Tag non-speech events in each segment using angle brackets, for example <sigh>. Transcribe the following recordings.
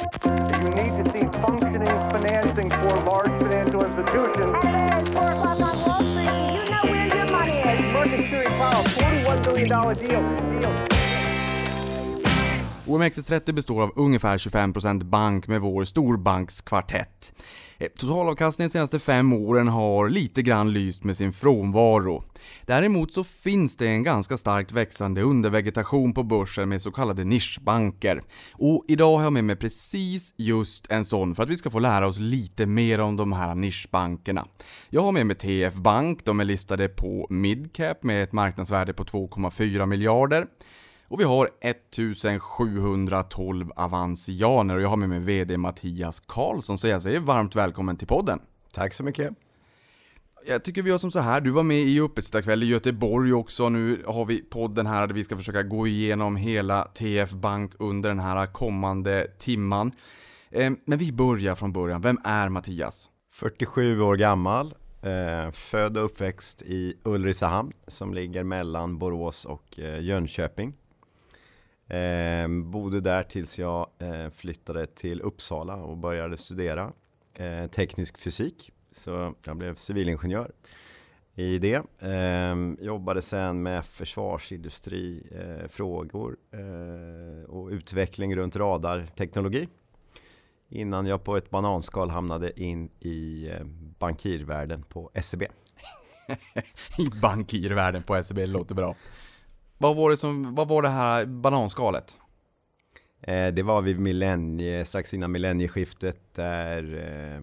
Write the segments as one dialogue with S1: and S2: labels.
S1: You need to see functioning financing for large financial institutions.
S2: Hello, it's 4 o'clock on Wall Street. You know where your money is.
S1: Market Security Powell, $41 billion deal. deal.
S3: OMXS30 består av ungefär 25% bank med vår storbankskvartett. Eh, totalavkastningen de senaste fem åren har lite grann lyst med sin frånvaro. Däremot så finns det en ganska starkt växande undervegetation på börsen med så kallade nischbanker. Och idag har jag med mig precis just en sån för att vi ska få lära oss lite mer om de här nischbankerna. Jag har med mig TF Bank, de är listade på midcap med ett marknadsvärde på 2,4 miljarder. Och vi har 1712 avansianer och jag har med mig VD Mattias Karlsson så jag säger varmt välkommen till podden.
S4: Tack så mycket.
S3: Jag tycker vi gör som så här, du var med i uppesittarkväll i Göteborg också, nu har vi podden här där vi ska försöka gå igenom hela TF Bank under den här kommande timman. Eh, Men vi börjar från början, vem är Mattias?
S4: 47 år gammal, eh, född och uppväxt i Ulricehamn som ligger mellan Borås och eh, Jönköping. Eh, bodde där tills jag eh, flyttade till Uppsala och började studera eh, teknisk fysik. Så jag blev civilingenjör i det. Eh, jobbade sen med försvarsindustrifrågor eh, eh, och utveckling runt radarteknologi. Innan jag på ett bananskal hamnade in i eh, bankirvärlden på SEB. <laughs>
S3: I bankirvärlden på SEB, det låter bra. Vad var det som, vad var det här bananskalet?
S4: Eh, det var vid millennie, strax innan millennieskiftet där eh,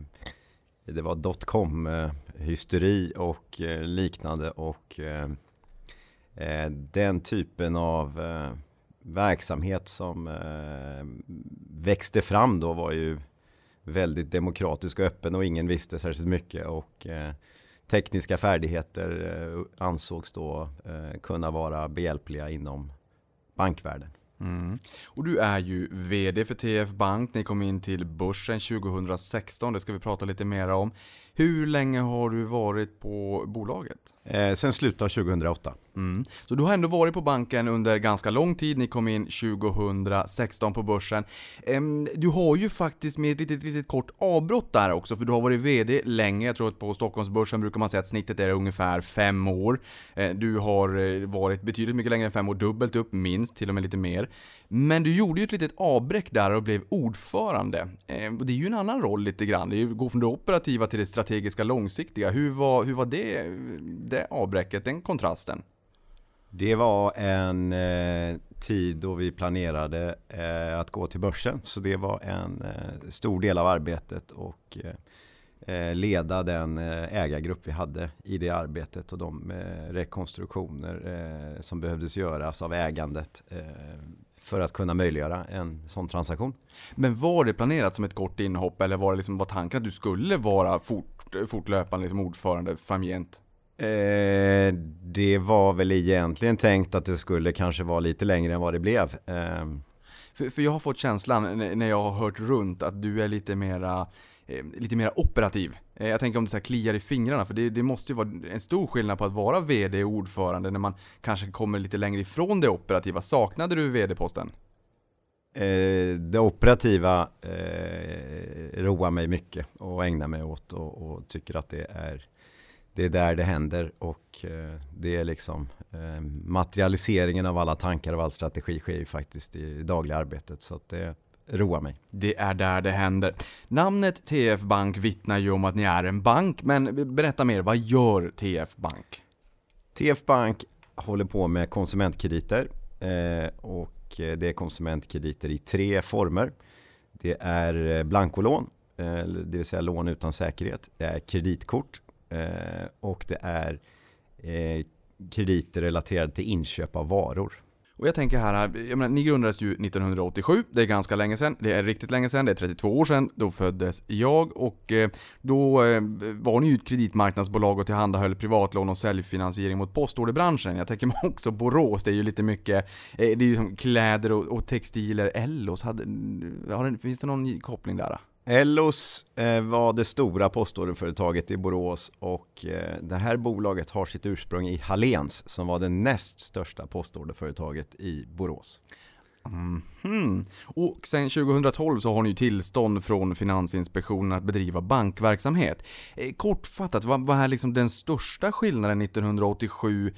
S4: det var dotcom eh, hysteri och eh, liknande och eh, eh, den typen av verksamhet som växte fram då var ju väldigt demokratisk och öppen och ingen visste särskilt mycket och eh, tekniska färdigheter eh, ansågs då eh, kunna vara behjälpliga inom bankvärlden.
S3: Mm. Och du är ju VD för TF Bank, ni kom in till börsen 2016, det ska vi prata lite mer om. Hur länge har du varit på bolaget?
S4: Eh, sen slutet av 2008.
S3: Mm. Så du har ändå varit på banken under ganska lång tid, ni kom in 2016 på börsen. Ehm, Du har ju faktiskt med ett litet, litet kort avbrott där också, för du har varit VD länge. Jag tror att på Stockholmsbörsen brukar man säga att snittet är ungefär fem år. Eh, Du har eh, varit betydligt mycket längre än fem år, dubbelt upp minst, till och med lite mer. Men du gjorde ju ett litet avbräck där och blev ordförande. Eh, Det är ju en annan roll lite grann, det är ju gå från det operativa till det strategiska långsiktiga. Hur var, hur var det, det avbräcket, den kontrasten?
S4: Det var en eh, tid då vi planerade eh, att gå till börsen. Så det var en eh, stor del av arbetet och eh, eh, leda den eh, ägargrupp vi hade i det arbetet och de rekonstruktioner som behövdes göras av ägandet för att kunna möjliggöra en sån transaktion.
S3: Men var det planerat som ett kort inhopp eller var det liksom var tanken att du skulle vara fort, fortlöpande liksom ordförande framgent?
S4: Eh, det var väl egentligen tänkt att det skulle kanske vara lite längre än vad det blev. Eh,
S3: För, för jag har fått känslan när jag har hört runt att du är lite mera eh, lite mera operativ. Eh, Jag tänker om det så här kliar i fingrarna, för det, det måste ju vara en stor skillnad på att vara VD och ordförande när man kanske kommer lite längre ifrån det operativa. Saknade du VD-posten?
S4: Eh, det operativa eh, roar mig mycket och ägnar mig åt och, och tycker att det är det är där det händer och eh, det är liksom eh, materialiseringen av alla tankar och all strategi sker ju faktiskt i det dagliga arbetet så att det roar mig.
S3: Det är där det händer. Namnet TF Bank vittnar ju om att ni är en bank, men berätta mer, vad gör TF Bank?
S4: TF Bank håller på med konsumentkrediter eh, och Eh, det är konsumentkrediter i tre former. Det är eh, blankolån, eh, det vill säga lån utan säkerhet. Det är kreditkort och det är krediter relaterade till inköp av varor.
S3: Och jag tänker här, jag menar, ni grundades ju 1987, det är ganska länge sedan, det är riktigt länge sedan, det är 32 år sedan, då föddes jag och eh, då eh, var ni ju ett kreditmarknadsbolag och tillhandahöll privatlån och säljfinansiering mot postorderbranschen. Jag tänker mig också Borås, det är ju lite mycket, eh, det är ju som kläder och, och textiler, Ellos, hade, har finns det någon koppling där?
S4: Ellos eh, var det stora postorderföretaget i Borås och eh, det här bolaget har sitt ursprung i Halens som var det näst största postorderföretaget i Borås.
S3: Mhm. Och sen 2012 så har ni ju tillstånd från Finansinspektionen att bedriva bankverksamhet. Eh, kortfattat, vad, vad är liksom den största skillnaden 1987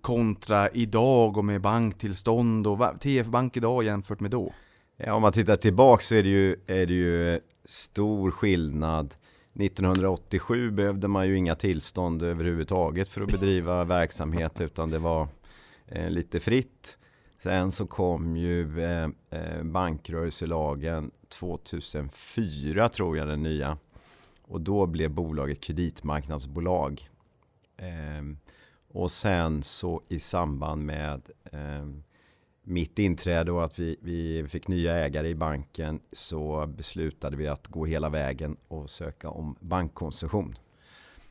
S3: kontra idag och med banktillstånd och TF Bank idag jämfört med då?
S4: Ja, om man tittar tillbaka så är det ju, är det ju stor skillnad. 1987 behövde man ju inga tillstånd överhuvudtaget för att bedriva <laughs> verksamhet utan det var eh, lite fritt. Sen så kom ju eh, eh, bankrörelselagen 2004 tror jag den nya. Och då blev bolaget kreditmarknadsbolag. Eh, och sen så i samband med eh, mitt inträde och att vi, vi fick nya ägare i banken så beslutade vi att gå hela vägen och söka om bankkoncession.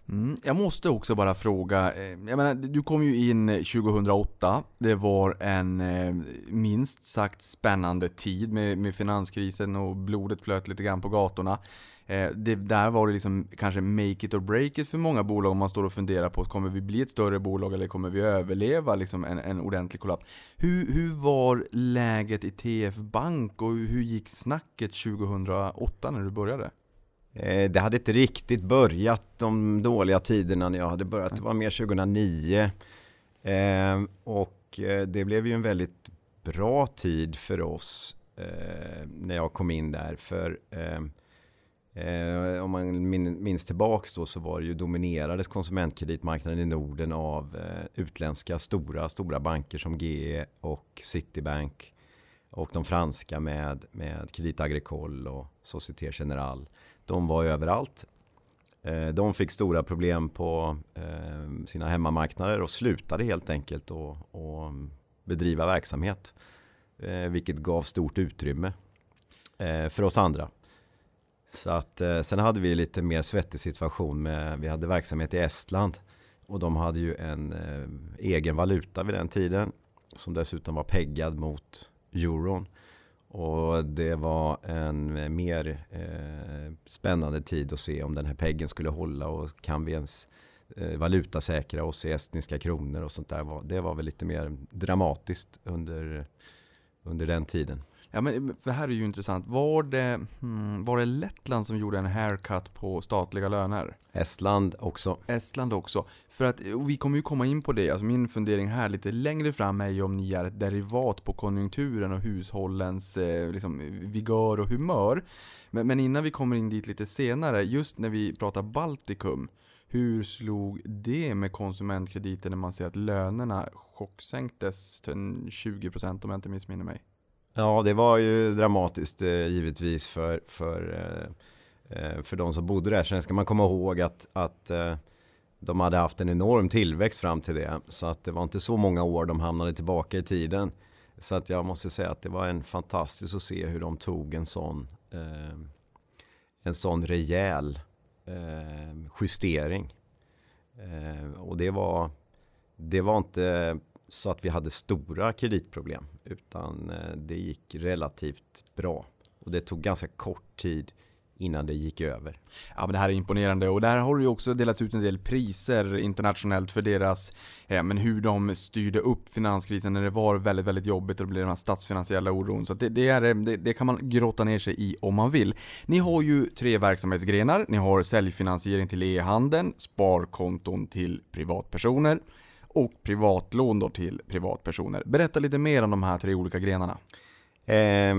S3: Mm, jag måste också bara fråga, eh, jag menar, du kom ju in 2008. Det var en eh, minst sagt spännande tid med, med finanskrisen och blodet flöt lite grann på gatorna. Eh, det, där var det liksom kanske make it or break it för många bolag om man står och funderar på kommer vi bli ett större bolag eller kommer vi överleva liksom en, en ordentlig kollaps. Hur, hur var läget i TF Bank och hur gick snacket 2008 när du började?
S4: Eh, det hade inte riktigt börjat de dåliga tiderna när jag hade börjat. Det var mer 2009. Eh, och eh, det blev ju en väldigt bra tid för oss eh, när jag kom in där. För Eh, om man minns tillbaks då så var det ju dominerades konsumentkreditmarknaden i Norden av eh, utländska stora, stora banker som GE och Citibank. Och de franska med, med Credit Agricole och Société Générale. De var överallt. Eh, de fick stora problem på eh, sina hemmamarknader och slutade helt enkelt att bedriva verksamhet. Vilket gav stort utrymme för oss andra. Så att eh, sen hade vi lite mer svettig situation med, vi hade verksamhet i Estland och de hade ju en eh, egen valuta vid den tiden som dessutom var peggad mot euron. Och det var en eh, mer eh, spännande tid att se om den här peggen skulle hålla och kan vi ens eh, valutasäkra oss i estniska kronor och sånt där. Det var väl lite mer dramatiskt under, under den tiden.
S3: Ja men det här är ju intressant. Var det, hmm, var det Lettland som gjorde en haircut på statliga löner?
S4: Estland också.
S3: Estland också. För att, vi kommer ju komma in på det, alltså min fundering här lite längre fram är ju om ni är ett derivat på konjunkturen och hushållens eh, liksom, vigör och humör. Men, men innan vi kommer in dit lite senare, just när vi pratar Baltikum, hur slog det med konsumentkrediter när man ser att lönerna chocksänktes till 20% om jag inte missminner mig?
S4: Ja, det var ju dramatiskt eh, givetvis för, för, eh, eh, för de som bodde där. Sen ska man komma ihåg att, att eh, de hade haft en enorm tillväxt fram till det. Så att det var inte så många år de hamnade tillbaka i tiden. Så att jag måste säga att det var en fantastiskt att se hur de tog en sån, eh, en sån rejäl eh, justering. Eh, och det var, det var inte så att vi hade stora kreditproblem. Utan eh, det gick relativt bra. Och det tog ganska kort tid innan det gick över.
S3: Ja men det här är imponerande och där har det ju också delats ut en del priser internationellt för deras, eh, men hur de styrde upp finanskrisen när det var väldigt, väldigt jobbigt och det blev den här statsfinansiella oron. Så det, det, är, det, det, kan man grotta ner sig i om man vill. Ni har ju tre verksamhetsgrenar. Ni har säljfinansiering till e-handeln, sparkonton till privatpersoner och privatlån då till privatpersoner. Berätta lite mer om de här tre olika grenarna.
S4: Eh,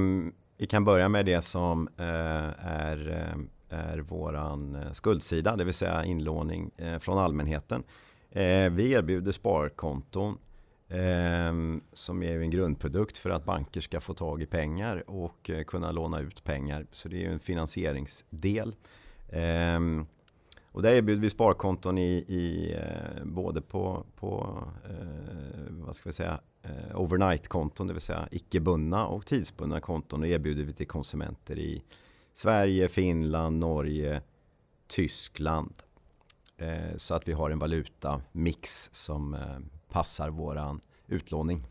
S4: vi kan börja med det som eh, är, eh, är våran eh, skuldsida, det vill säga inlåning eh, från allmänheten. Eh, vi erbjuder sparkonton ehm, som är en grundprodukt för att banker ska få tag i pengar och eh, kunna låna ut pengar. Så det är en finansieringsdel. Ehm, och där erbjuder vi sparkonton i, i eh, både på, på eh, vad ska vi säga, eh, overnight-konton, det vill säga icke bundna och tidsbundna konton. Och erbjuder vi till konsumenter i Sverige, Finland, Norge, Tyskland. Eh, så att vi har en valutamix som eh, passar våran utlåning.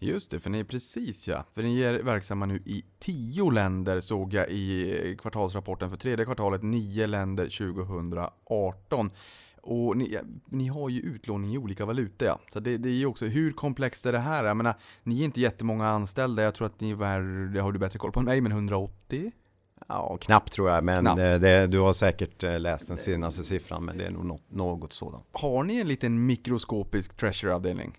S3: Just det, för ni är precis ja. För ni är verksamma nu i tio länder såg jag i kvartalsrapporten för tredje kvartalet, nio länder 2018. Och ni, ni har ju utlåning i olika valutor ja. Så det, det är ju också, hur komplext är det här? Jag menar, ni är inte jättemånga anställda. Jag tror att ni är, det har du bättre koll på än mig, men 180?
S4: Ja, knappt tror jag, men eh, Det, du har säkert eh, läst den senaste siffran, men det är nog något, något sådant.
S3: Har ni en liten mikroskopisk treasury-avdelning?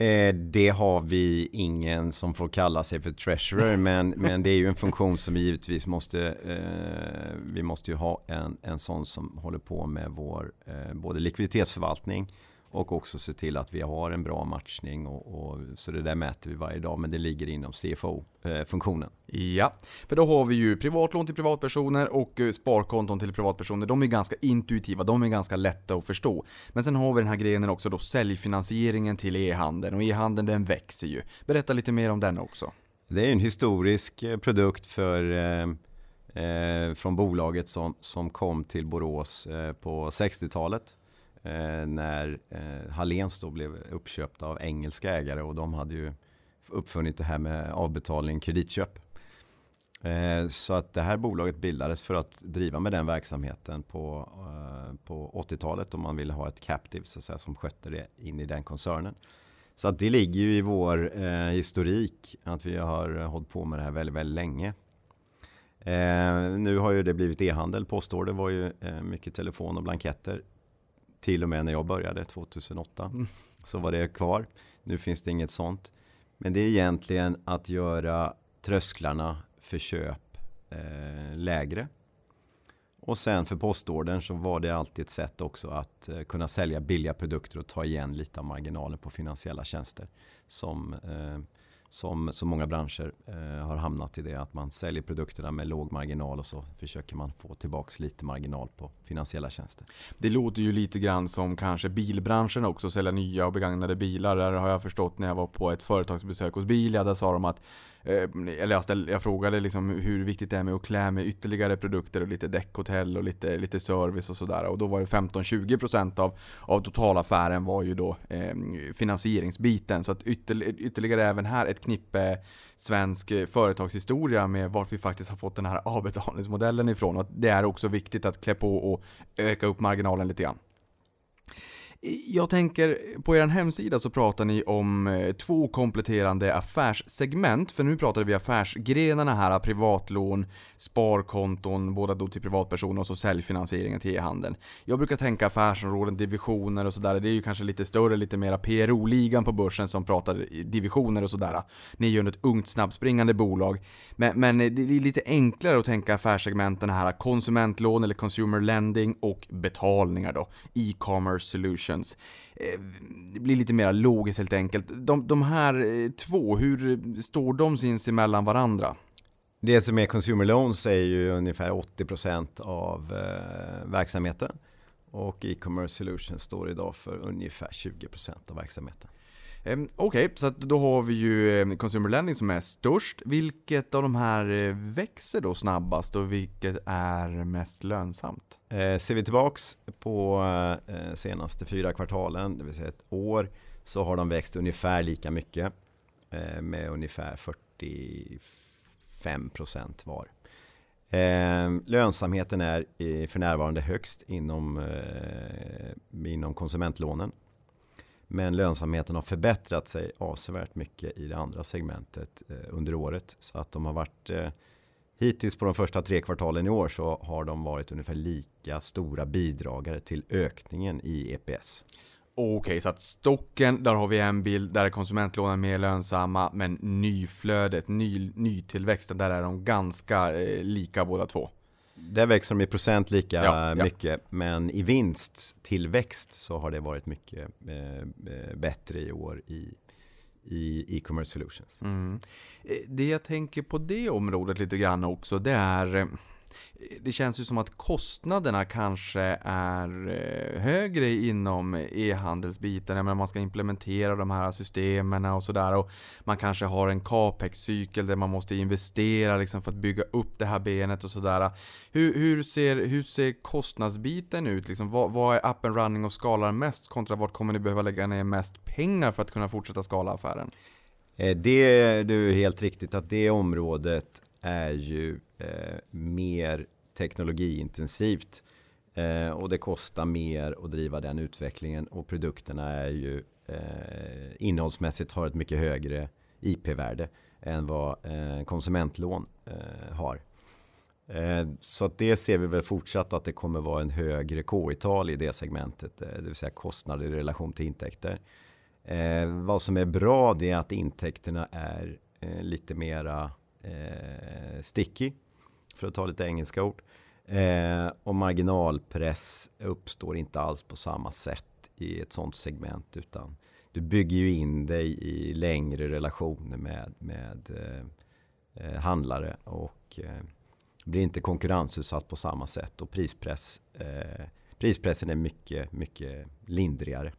S4: Eh, det har vi ingen som får kalla sig för treasurer, <laughs> men, men det är ju en funktion som vi givetvis måste, eh, vi måste ju ha en, en sån som håller på med vår eh, både likviditetsförvaltning och också se till att vi har en bra matchning och, och så det där mäter vi varje dag, men det ligger inom CFO-funktionen.
S3: Ja, för då har vi ju privatlån till privatpersoner och eh, sparkonton till privatpersoner. De är ganska intuitiva, de är ganska lätta att förstå. Men sen har vi den här grenen också då, säljfinansieringen till e-handeln. Och e-handeln den växer ju. Berätta lite mer om den också.
S4: Det är en historisk eh, produkt för, eh, eh, från bolaget som, som kom till Borås eh, på 60-talet. Eh, när eh, Hallens då blev uppköpta av engelska ägare och de hade ju uppfunnit det här med avbetalning kreditköp. Eh, så att det här bolaget bildades för att driva med den verksamheten på, eh, på 80-talet om man ville ha ett captive så att säga, som skötte det in i den koncernen. Så att det ligger ju i vår eh, historik att vi har hållit på med det här väldigt, väldigt länge. Eh, nu har ju det blivit e-handel. Postorder var ju eh, mycket telefon och blanketter. Till och med när jag började 2008
S3: Mm.
S4: så var det kvar. Nu finns det inget sånt. Men det är egentligen att göra trösklarna för köp eh, lägre. Och sen för postordern så var det alltid ett sätt också att eh, kunna sälja billiga produkter och ta igen lite av marginalen på finansiella tjänster. Som, eh, som så många branscher eh, har hamnat i det att man säljer produkterna med låg marginal och så försöker man få tillbaks lite marginal på finansiella tjänster.
S3: Det låter ju lite grann som kanske bilbranschen också, sälja nya och begagnade bilar. Där har jag förstått när jag var på ett företagsbesök hos Bilia, där sa de att Eh, eller jag, ställ, jag frågade liksom hur viktigt det är med att klä med ytterligare produkter och lite däckhotell och lite, lite service och sådär. Och då var det 15-20% av, av totalaffären var ju då eh, finansieringsbiten. Så att ytter, ytterligare även här ett knippe svensk eh, företagshistoria med vart vi faktiskt har fått den här <laughs> avbetalningsmodellen ifrån. Och att det är också viktigt att klä på och öka upp marginalen lite grann. Jag tänker, på er hemsida så pratar ni om eh, två kompletterande affärssegment. För nu pratar vi affärsgrenarna här, privatlån, sparkonton, båda då till privatpersoner och så säljfinansieringen till e-handeln. Jag brukar tänka affärsområden, divisioner och sådär. Det är ju kanske lite större, lite mera PRO-ligan på börsen som pratar divisioner och sådär. Ni är ju ett ungt snabbspringande bolag. Men, men det är lite enklare att tänka affärssegmenten här, konsumentlån eller consumer lending och betalningar då. E-commerce solutions. Productions. Eh, det blir lite mer logiskt helt enkelt. De, de här eh, två, hur står de sinsemellan varandra?
S4: Det som är consumer loans är ju ungefär 80% av eh, verksamheten. Och e-commerce solutions står idag för ungefär 20% av verksamheten.
S3: Okej, Okej, så att då har vi ju ehm, Consumer Lending som är störst. Vilket av de här eh, växer då snabbast och vilket är mest lönsamt?
S4: Eh, ser vi tillbaks på eh, senaste fyra kvartalen, det vill säga ett år, så har de växt ungefär lika mycket eh, med ungefär 45 procent var. Eh, lönsamheten är i, för närvarande högst inom, eh, inom konsumentlånen. Men lönsamheten har förbättrat sig avsevärt mycket i det andra segmentet eh, under året. Så att de har varit eh, Hittills på de första tre kvartalen i år så har de varit ungefär lika stora bidragare till ökningen i EPS.
S3: Okej, så att stocken, där har vi en bild, där är konsumentlånen mer lönsamma, men nyflödet, ny, nytillväxten, där är de ganska eh, lika båda två.
S4: Där växer de i procent lika
S3: Ja, ja.
S4: mycket, men i vinsttillväxt så har det varit mycket eh, eh, bättre i år i i e-commerce solutions.
S3: Mm. Eh, Det jag tänker på det området lite grann också, det är eh, det känns ju som att kostnaderna kanske är eh, högre inom e-handelsbiten. Jag menar man ska implementera de här systemen och sådär. Och man kanske har en capex-cykel där man måste investera liksom för att bygga upp det här benet och sådär. Hur, hur, ser, hur ser kostnadsbiten ut? Liksom, vad, vad är up and running och skalar mest kontra vart kommer ni behöva lägga ner mest pengar för att kunna fortsätta skala affären?
S4: Eh, det Det du är helt riktigt att det området är ju eh, mer teknologiintensivt Eh, och det kostar mer att driva den utvecklingen och produkterna är ju eh, innehållsmässigt har ett mycket högre IP-värde än vad eh, konsumentlån eh, har. Eh, så att det ser vi väl fortsatt att det kommer vara en högre K-tal i det segmentet, eh, det vill säga kostnader i relation till intäkter. Eh, vad som är bra det är att intäkterna är lite mera eh, sticky, för att ta lite engelska ord. Eh, och marginalpress uppstår inte alls på samma sätt i ett sånt segment, utan du bygger ju in dig i längre relationer med, med eh, eh handlare och eh, blir inte konkurrensutsatt på samma sätt och prispress eh, prispressen är mycket, mycket lindrigare.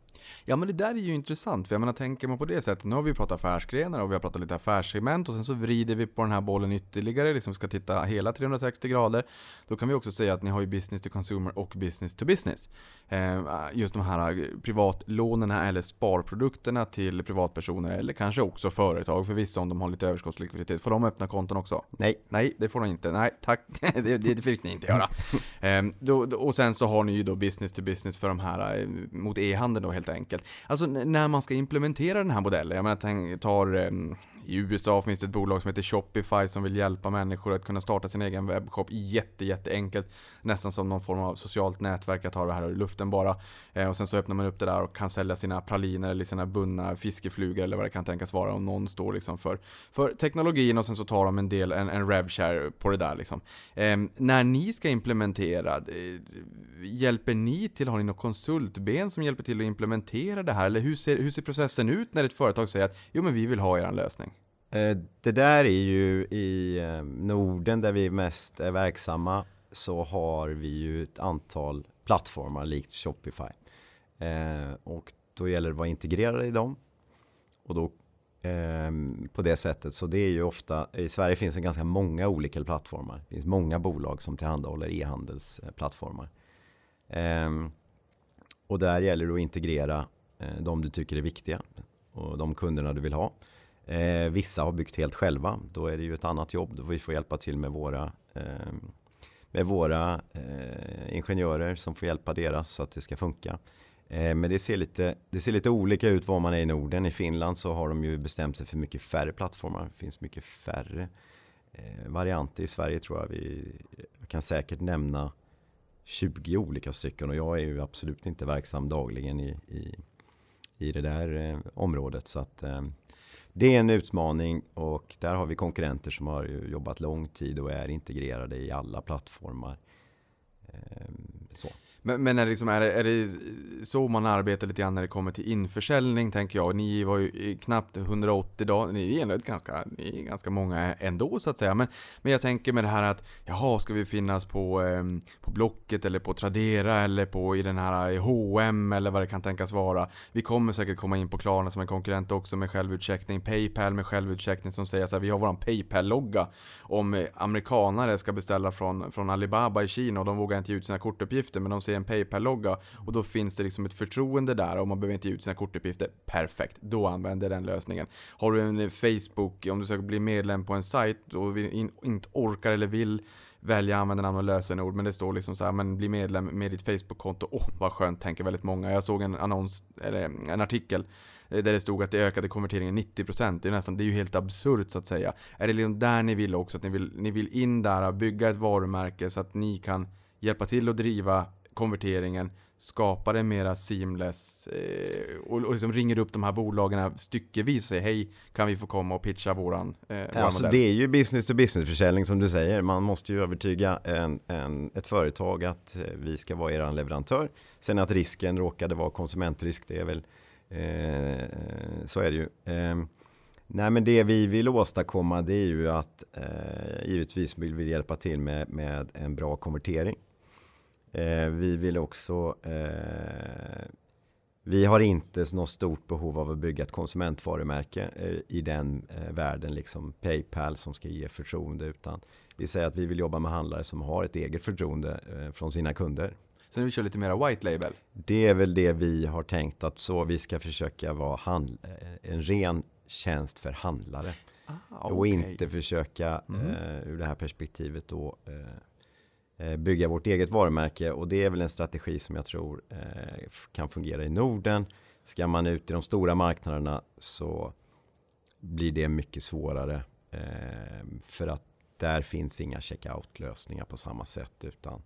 S3: Ja men det där är ju intressant, för jag menar tänker man på det sättet, nu har vi pratat affärsgrenar och vi har pratat lite affärssegment och sen så vrider vi på den här bollen ytterligare, liksom ska titta hela 360 grader. Då kan vi också säga att ni har ju business to consumer och business to business. Eh, just de här privatlånen eller sparprodukterna till privatpersoner eller kanske också företag för vissa om de har lite överskottslikviditet. Får de öppna konton också?
S4: Nej.
S3: Nej, det får de inte. Nej, tack. <laughs> det, det fick ni inte göra. <laughs> Eh, då, och sen så har ni ju då business to business för de här eh, mot e-handeln då helt enkelt. Alltså när man ska implementera den här modellen, jag menar tar ehm, i USA finns det ett bolag som heter Shopify som vill hjälpa människor att kunna starta sin egen webbshop jätte, jätteenkelt. Nästan som någon form av socialt nätverk att ha det här i luften bara. Eh, och sen så öppnar man upp det där och kan sälja sina praliner eller sina bundna fiskeflugor eller vad det kan tänkas vara. Och någon står liksom för, för teknologin och sen så tar de en del, en, en revshare på det där liksom. Eh, när ni ska implementera, eh, hjälper ni till, har ni något konsultben som hjälper till att implementera det här? Eller hur ser, hur ser processen ut när ett företag säger att jo men vi vill ha er lösning?
S4: Eh, det där är ju i eh, Norden där vi mest är verksamma så har vi ju ett antal plattformar likt Shopify. Eh, och då gäller det att vara integrerad i dem. Och då ehm, på det sättet. Så det är ju ofta, i Sverige finns det ganska många olika plattformar. Det finns många bolag som tillhandahåller e-handelsplattformar. Ehm, och där gäller det att integrera de du tycker är viktiga och de kunderna du vill ha. Eh, vissa har byggt helt själva. Då är det ju ett annat jobb. Då vi får hjälpa till med våra, eh, med våra eh, ingenjörer som får hjälpa deras så att det ska funka. Eh, men det ser, lite, det ser lite olika ut var man är i Norden. I Finland så har de ju bestämt sig för mycket färre plattformar. Det finns mycket färre eh, varianter. I Sverige tror jag vi jag kan säkert nämna 20 olika stycken och jag är ju absolut inte verksam dagligen i, i, i det där eh, området. Så att eh, det är en utmaning och där har vi konkurrenter som har jobbat lång tid och är integrerade i alla plattformar. Ehm, så.
S3: Men, men är, det liksom, är, det, är det så man arbetar lite grann när det kommer till införsäljning tänker jag? Ni var ju knappt 180 dagar, ni är ändå ganska, ni är ganska många ändå så att säga. Men, men jag tänker med det här att, jaha, ska vi finnas på, eh, på Blocket eller på Tradera eller på i den här H&M eller vad det kan tänkas vara. Vi kommer säkert komma in på Klarna som en konkurrent också med självutcheckning, Paypal med självutcheckning som säger så här, vi har våran Paypal-logga. Om eh, amerikanare ska beställa från, från Alibaba i Kina och de vågar inte ge ut sina kortuppgifter men de sig en Paypal-logga och då finns det liksom ett förtroende där och man behöver inte ge ut sina kortuppgifter. Perfekt, då använder jag den lösningen. Har du en Facebook, om du ska bli medlem på en sajt och inte orkar eller vill välja användarnamn och lösenord men det står liksom så här, men bli medlem med ditt Facebook-konto. Åh, oh, vad skönt tänker väldigt många. Jag såg en annons, eller en artikel eh, där det stod att det ökade konverteringen 90%. Det är nästan, det är ju helt absurt så att säga. Är det liksom där ni vill också? Att ni vill, ni vill in där, bygga ett varumärke så att ni kan hjälpa till att driva konverteringen, skapar det mera seamless eh, och, och liksom ringer upp de här bolagen styckevis och säger hej, kan vi få komma och pitcha våran, eh, våran
S4: alltså, modell? Det är ju business to business försäljning som du säger. Man måste ju övertyga en, en, ett företag att eh, vi ska vara er leverantör. Sen att risken råkade vara konsumentrisk, det är väl eh, så är det ju. Eh, Nej men det vi vill åstadkomma det är ju att eh, givetvis vill vi hjälpa till med, med en bra konvertering. Eh, vi vill också eh, vi har inte något stort behov av att bygga ett konsumentvarumärke eh, i den eh, världen, liksom Paypal som ska ge förtroende, utan vi säger att vi vill jobba med handlare som har ett eget förtroende eh, från sina kunder.
S3: Så nu kör lite mera white label?
S4: Det är väl det vi har tänkt att så vi ska försöka vara eh, en ren tjänst för handlare. Ah, okay. Och inte försöka mm. ur det här perspektivet då eh, bygga vårt eget varumärke och det är väl en strategi som jag tror eh, kan fungera i Norden. Ska man ut i de stora marknaderna så blir det mycket svårare eh, för att där finns inga checkout-lösningar på samma sätt utan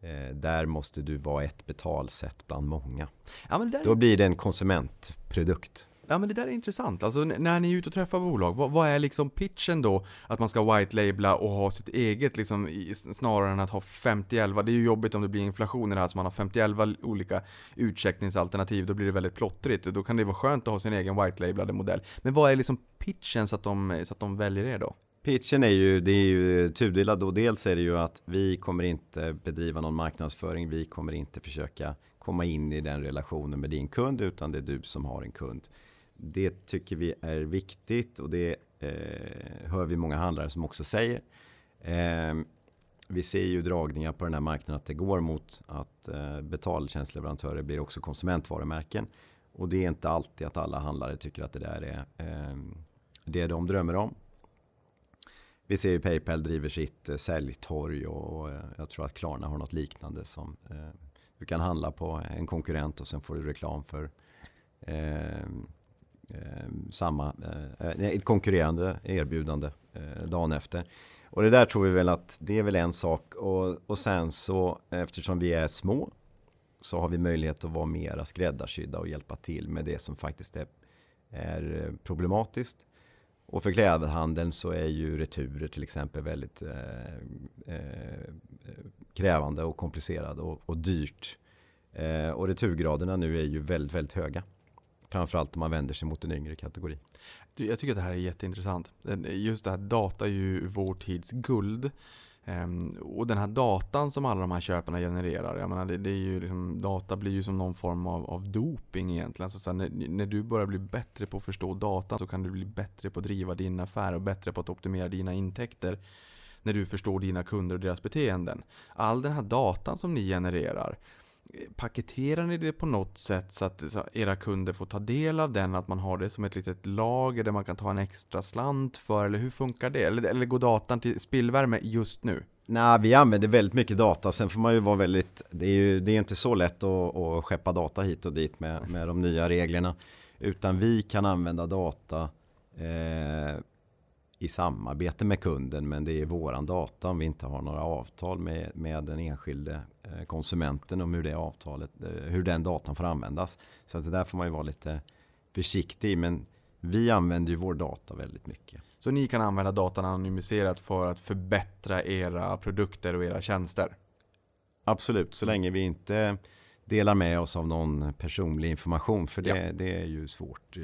S4: eh, där måste du vara ett betalsätt bland många.
S3: Ja där,
S4: Då blir det en konsumentprodukt
S3: ja men det där är intressant. Alltså när ni är ute och träffar bolag, vad, vad är liksom pitchen då? Att man ska white-labla och ha sitt eget liksom, i, snarare än att ha 50-11. Det är ju jobbigt om det blir inflation i det här, så man har 50-11 olika utcheckningsalternativ. Då blir det väldigt plottrigt. Då kan det vara skönt att ha sin egen white-lablade modell. Men vad är liksom pitchen så att de, så att de väljer er då?
S4: Pitchen är ju, det är ju tudelad då. Dels är det ju att vi kommer inte bedriva någon marknadsföring. Vi kommer inte försöka komma in i den relationen med din kund utan det är du som har en kund. Det tycker vi är viktigt och det eh, hör vi många handlare som också säger. Eh, vi ser ju dragningar på den här marknaden att det går mot att eh, betaltjänstleverantörer blir också konsumentvarumärken. Och det är inte alltid att alla handlare tycker att det där är eh, det de drömmer om. Vi ser ju Paypal driver sitt eh, säljtorg och och eh, jag tror att Klarna har något liknande som eh, du kan handla på en konkurrent och sen får du reklam för eh, Eh, samma, eh, eh, ett konkurrerande erbjudande eh, dagen efter. Och det där tror vi väl att det är väl en sak och, och sen så eftersom vi är små så har vi möjlighet att vara mera skräddarsydda och hjälpa till med det som faktiskt är, är problematiskt. Och för klädhandeln så är ju returer till exempel väldigt eh, eh, krävande och komplicerade och, och dyrt. Eh, och returgraderna nu är ju väldigt, väldigt höga. Framförallt om man vänder sig mot en yngre kategori.
S3: Jag tycker att det här är jätteintressant. Just det här, data är ju vår tids guld. Ehm, och den här datan som alla de här köparna genererar, jag menar, det, det är ju liksom, data blir ju som någon form av, av doping egentligen. Så när, när du börjar bli bättre på att förstå data så kan du bli bättre på att driva din affär och bättre på att optimera dina intäkter. När du förstår dina kunder och deras beteenden. All den här datan som ni genererar, paketerar ni det på något sätt så att era kunder får ta del av den? Att man har det som ett litet lager där man kan ta en extra slant för? Eller hur funkar det? Eller, eller går datan till spillvärme just nu?
S4: Nej, vi använder väldigt mycket data. Sen får man ju vara väldigt, det är ju det är inte så lätt att, att skeppa data hit och dit med, med de nya reglerna. Utan vi kan använda data eh, i samarbete med kunden. Men det är våran data om vi inte har några avtal med, med den enskilde eh, konsumenten om hur det avtalet, eh, hur den datan får användas. Så att det där får man ju vara lite försiktig. Men vi använder ju vår data väldigt mycket.
S3: Så ni kan använda datan anonymiserat för att förbättra era produkter och era tjänster?
S4: Absolut, så länge vi inte delar med oss av någon personlig information. För det,
S3: Ja.
S4: det är ju svårt.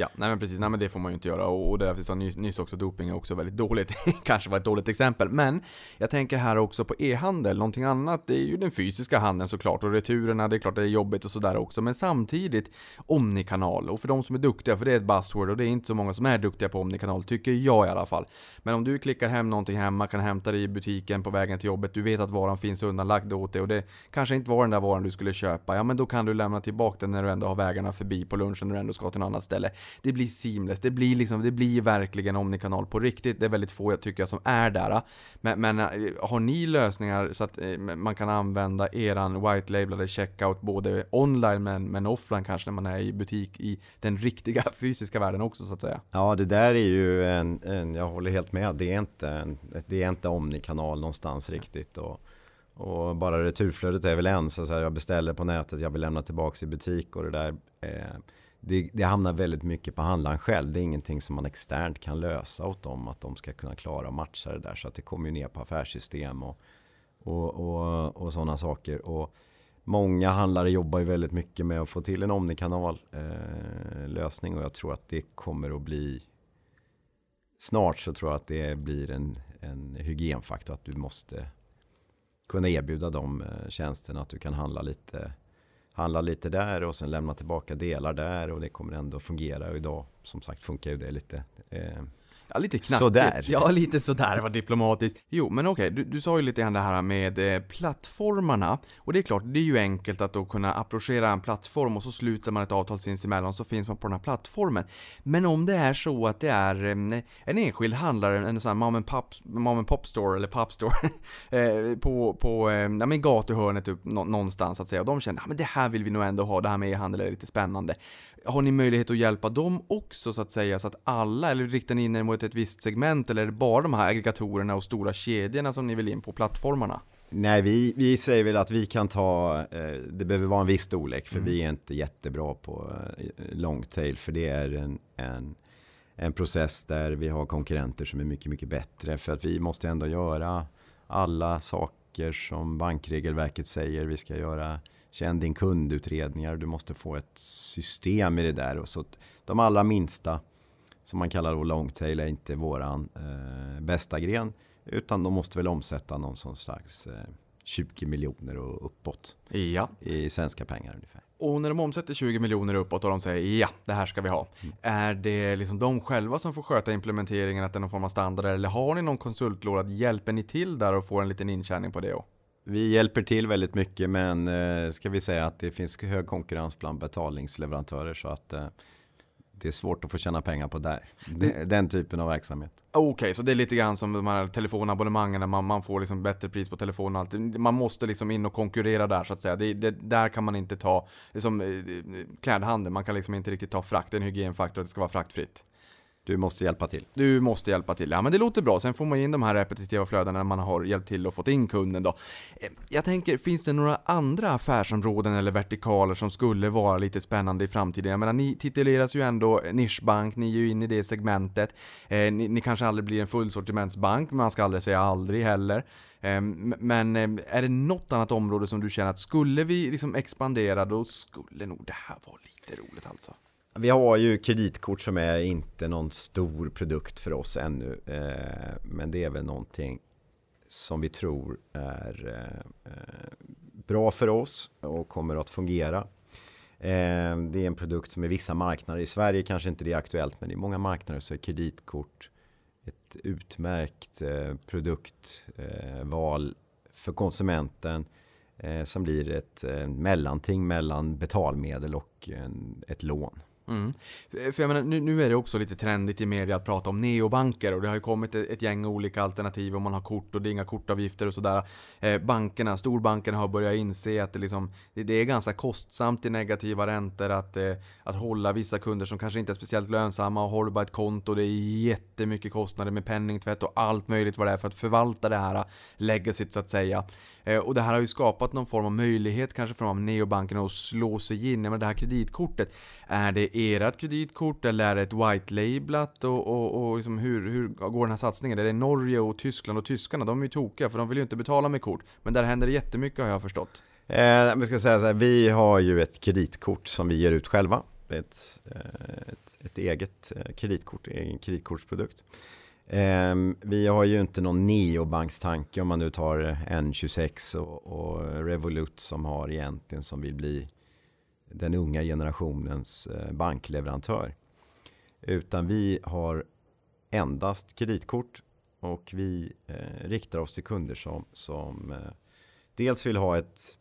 S3: Ja, nej men precis. Nej men det får man ju inte göra. Och, och det där vi sa nyss, nyss också, doping är också väldigt dåligt. <laughs> Kanske var ett dåligt exempel. Men jag tänker här också på e-handel. Någonting annat, det är ju den fysiska handeln såklart. Och returerna, det är klart det är jobbigt och sådär också. Men samtidigt, omnikanal. Och för de som är duktiga, för det är ett buzzword och det är inte så många som är duktiga på omnikanal, tycker jag i alla fall. Men om du klickar hem någonting hemma, kan hämta det i butiken på vägen till jobbet, du vet att varan finns undanlagd åt dig och det kanske inte var den där varan du skulle köpa. Ja men då kan du lämna tillbaka den när du ändå har vägarna förbi på lunchen när du ändå ska till något annat ställe. Det blir seamless, det blir liksom, det blir verkligen omnikanal på riktigt. Det är väldigt få jag tycker jag som är där. Men, men eh, har ni lösningar så att eh, man kan använda eran white-labelade checkout både online men, men offline kanske när man är i butik i den riktiga <laughs> fysiska världen också så att säga?
S4: Ja, det där är ju en, en jag håller helt med. Det är inte, en, det är inte omnikanal någonstans riktigt. Och, och bara returflödet är väl en. Så, här, jag beställer på nätet, jag vill lämna tillbaka i butik och det där. Eh, det, det hamnar väldigt mycket på handlaren själv. Det är ingenting som man externt kan lösa åt dem. Att de ska kunna klara och matcha det där. Så att det kommer ju ner på affärssystem och, och, och, och sådana saker. Och många handlare jobbar ju väldigt mycket med att få till en omnikanal eh, lösning. Och jag tror att det kommer att bli snart så tror jag att det blir en, en hygienfaktor. Att du måste kunna erbjuda de eh, tjänsterna. Att du kan handla lite handla lite där och sen lämna tillbaka delar där och det kommer ändå fungera. Och idag som sagt funkar ju det lite. Eh,
S3: Ja, lite knackigt.
S4: Sådär.
S3: Ja, lite sådär var diplomatiskt. Jo, men okej, du, du sa ju lite grann det här med eh, plattformarna. Och det är klart, det är ju enkelt att då kunna approchera en plattform och så sluter man ett avtal sinsemellan så finns man på den här plattformen. Men om det är så att det är eh, en enskild handlare, en sån här mom and pop, mom and pop store eller pop store <laughs> eh, på, på eh, ja, men gatuhörnet upp, nå, någonstans att säga. Och de känner, ja men det här vill vi nog ändå ha, det här med e-handel är lite spännande. Har ni möjlighet att hjälpa dem också så att säga, så att alla, eller riktar ni in er mot ett visst segment, eller är det bara de här aggregatorerna och stora kedjorna som ni vill in på plattformarna?
S4: Nej, vi, vi säger väl att vi kan ta, eh, det behöver vara en viss storlek för vi är inte jättebra på eh, long tail för det är en, en, en process där vi har konkurrenter som är mycket, mycket bättre för att vi måste ändå göra alla saker som bankregelverket säger vi ska göra. Känn din kundutredningar, du måste få ett system i det där och så de allra minsta som man kallar då long tail är inte våran eh, bästa gren utan de måste väl omsätta någon som slags eh, 20 miljoner och uppåt
S3: Ja.
S4: i svenska pengar ungefär.
S3: Och när de omsätter 20 miljoner uppåt och de säger ja, det här ska vi ha. Är det liksom de själva som får sköta implementeringen, att det är någon form av standard, eller har ni någon konsultlåda? Hjälper ni till där och får en liten intjäning på det? Och?
S4: Vi hjälper till väldigt mycket men eh, ska vi säga att det finns hög konkurrens bland betalningsleverantörer så att eh, det är svårt att få tjäna pengar på där. De- Den typen av verksamhet.
S3: Okej, så det är lite grann som de här telefonabonnemangen där man, man får liksom bättre pris på telefon och allt. Man måste liksom in och konkurrera där så att säga. Det, det, där kan man inte ta, det är som eh, klädhandel, man kan liksom inte riktigt ta frakt, det är en hygienfaktor att det ska vara fraktfritt.
S4: Du måste hjälpa till.
S3: Du måste hjälpa till. Ja men det låter bra. Sen får man in de här repetitiva flödena när man har hjälpt till och fått in kunden då. Eh, jag tänker, finns det några andra affärsområden eller vertikaler som skulle vara lite spännande i framtiden? Jag menar, ni tituleras ju ändå nischbank, ni är ju inne i det segmentet. Eh, ni, ni kanske aldrig blir en fullsortimentsbank, man ska aldrig säga aldrig heller. Eh, Men ehm, är det något annat område som du känner att skulle vi liksom expandera, då skulle nog det här vara lite roligt alltså?
S4: Vi har ju kreditkort som är inte någon stor produkt för oss ännu. Eh, men det är väl någonting som vi tror är eh, bra för oss och kommer att fungera. Eh, det är en produkt som i vissa marknader, i Sverige kanske inte det är aktuellt, men i många marknader så är kreditkort ett utmärkt produktval för konsumenten som blir ett mellanting mellan betalmedel och ett lån.
S3: Mm. För jag menar, nu, nu är det också lite trendigt i media att prata om neobanker och det har ju kommit ett, ett gäng olika alternativ om man har kort och det är inga kortavgifter och sådär. Eh, bankerna, storbankerna har börjat inse att det, liksom, det, det är ganska kostsamt i negativa räntor att, eh, att hålla vissa kunder som kanske inte är speciellt lönsamma och håller bara ett konto. Det är jättemycket kostnader med penningtvätt och allt möjligt vad det är för att förvalta det här legacyt så att säga. Eh, och det här har ju skapat någon form av möjlighet kanske för de här neobankerna att slå sig in. Men det här kreditkortet, är det ert kreditkort eller är det ett white labelat? Och, och, och liksom hur, hur går den här satsningen? Är det Norge och Tyskland och tyskarna? De är ju tokiga för de vill ju inte betala med kort. Men där händer det jättemycket har jag förstått.
S4: Eh, vi ska säga så här, vi har ju ett kreditkort som vi ger ut själva. Ett, eh, ett, ett eget eh, kreditkort, egen kreditkortsprodukt. Eh, vi har ju inte någon neobankstanke om man nu tar N26 och, och Revolut som har egentligen som vill bli den unga generationens eh, bankleverantör. Utan vi har endast kreditkort och vi eh, riktar oss till kunder som, som eh, dels vill ha ett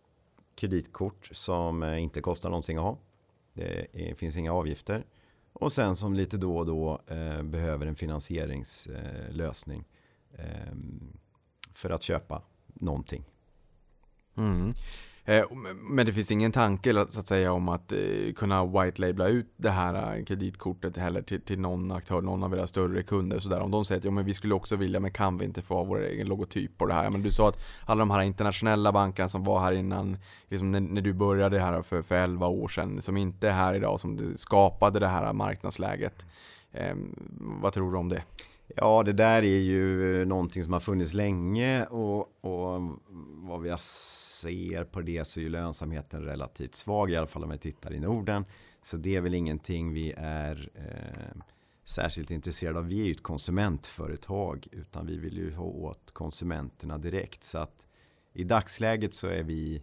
S4: kreditkort som eh, inte kostar någonting att ha. Det är, finns inga avgifter. Och sen som lite då och då eh, behöver en finansieringslösning eh, eh, för att köpa någonting.
S3: Mm. Eh, men det finns ingen tanke så att säga om att eh, kunna white-labla ut det här eh, kreditkortet heller till, till någon aktör, någon av era större kunder sådär. Om de säger att ja, men vi skulle också vilja, men kan vi inte få ha vår egen logotyp på det här? Men du sa att alla de här internationella bankerna som var här innan, liksom när, när du började här för, för 11 år sedan, som inte är här idag, som skapade det här marknadsläget. Eh, vad tror du om det?
S4: Ja, det där är ju någonting som har funnits länge och, och vad vi ser på det så är ju lönsamheten relativt svag, i alla fall om vi tittar i Norden. Så det är väl ingenting vi är eh, särskilt intresserade av. Vi är ju ett konsumentföretag utan vi vill ju ha åt konsumenterna direkt. Så att i dagsläget så är vi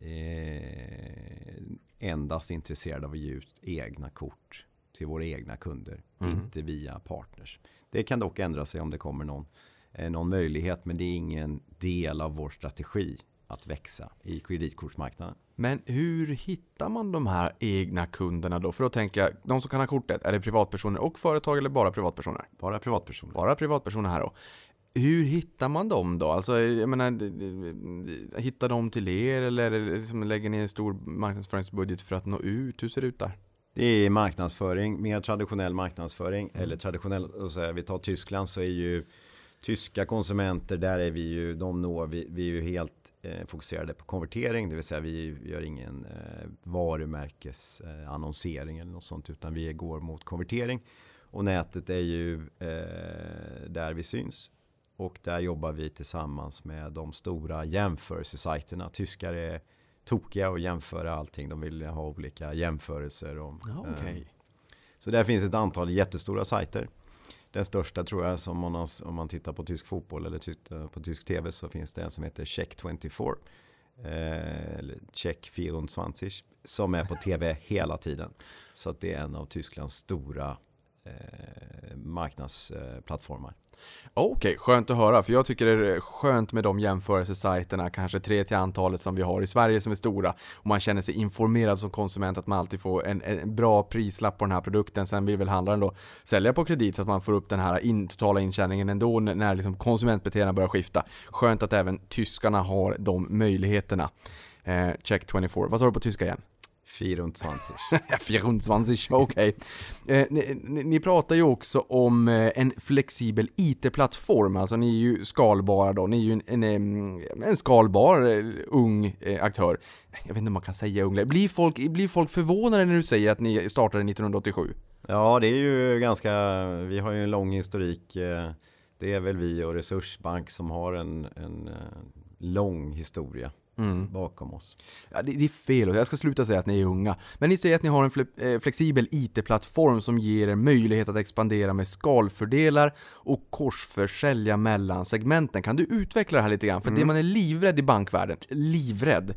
S4: eh, endast intresserade av att ge ut egna kort till våra egna kunder,
S3: Mm.
S4: inte via partners. Det kan dock ändra sig om det kommer någon, eh, någon möjlighet, men det är ingen del av vår strategi att växa i kreditkortsmarknaden.
S3: Men hur hittar man de här egna kunderna då? För då tänker jag, de som kan ha kortet, är det privatpersoner och företag eller bara privatpersoner?
S4: Bara privatpersoner.
S3: Bara privatpersoner här då. Hur hittar man dem då? Alltså, jag menar, hittar de till er eller liksom lägger ni en stor marknadsföringsbudget för att nå ut? Hur ser det ut där?
S4: Det är marknadsföring, mer traditionell marknadsföring. Eller traditionell, så vi tar Tyskland så är ju tyska konsumenter, där är vi ju, de når, vi, vi är ju helt eh, fokuserade på konvertering. Det vill säga vi gör ingen eh, varumärkesannonsering eh, eller något sånt. Utan vi går mot konvertering. Och nätet är ju eh, där vi syns. Och där jobbar vi tillsammans med de stora jämförelsesajterna. Tyskar är tokiga och jämföra allting. De vill ha olika jämförelser. Och,
S3: Ja, okej.
S4: så där finns ett antal jättestora sajter. Den största tror jag som man, har- om man tittar på tysk fotboll eller tittar på tysk tv så finns det en som heter Check24. Eh, eller Check 24 som är på tv hela tiden. Så att det är en av Tysklands stora eh, Eh, marknadsplattformar.
S3: Okej, skönt att höra. För jag tycker det är skönt med de jämförelsesajterna, kanske tre till antalet som vi har i Sverige som är stora. Och man känner sig informerad som konsument att man alltid får en, en bra prislapp på den här produkten. Sen vill väl handlaren då sälja på kredit så att man får upp den här in, totala intjäningen ändå när, när liksom konsumentbeteendena börjar skifta. Skönt att även tyskarna har de möjligheterna. Eh, check 24. Vad sa du på tyska igen?
S4: 24.
S3: 24, <laughs> okej. Eh, ni, ni, pratar ju också om eh, en flexibel IT-plattform, alltså ni är ju skalbara då, ni är ju en, en, en skalbar eh, ung aktör. Jag vet inte om man kan säga ung, blir folk, blir folk förvånade när du säger att ni startade 1987?
S4: Ja, det är ju ganska, vi har ju en lång historik. Det är väl vi och Resursbank som har en, en lång historia
S3: Mm.
S4: bakom oss.
S3: Ja, det, det är fel, jag ska sluta säga att ni är unga. Men ni säger att ni har en fle- eh, flexibel IT-plattform som ger er möjlighet att expandera med skalfördelar och korsförsälja mellan segmenten. Kan du utveckla det här lite grann? För det man är livrädd i bankvärlden, livrädd,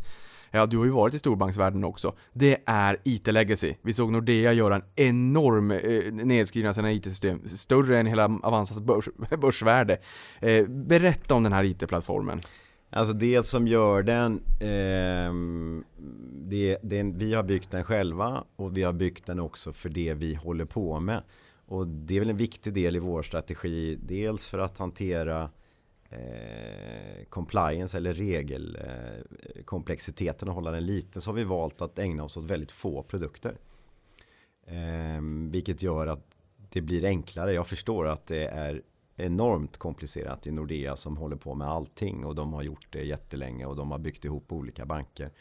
S3: Ja, du har ju varit i storbanksvärlden också. Det är IT-legacy. Vi såg Nordea göra en enorm eh, nedskrivning av sina IT-system, större än hela Avanzas börs, <laughs> börsvärde. Eh, berätta om den här IT-plattformen.
S4: Alltså det som gör den, eh, det, det, vi har byggt den själva och vi har byggt den också för det vi håller på med. Och det är väl en viktig del i vår strategi, dels för att hantera eh, compliance eller regelkomplexiteten eh, och hålla den liten så har vi valt att ägna oss åt väldigt få produkter. Eh, vilket gör att det blir enklare. Jag förstår att det är enormt komplicerat i Nordea som håller på med allting och de har gjort det jättelänge och de har byggt ihop olika banker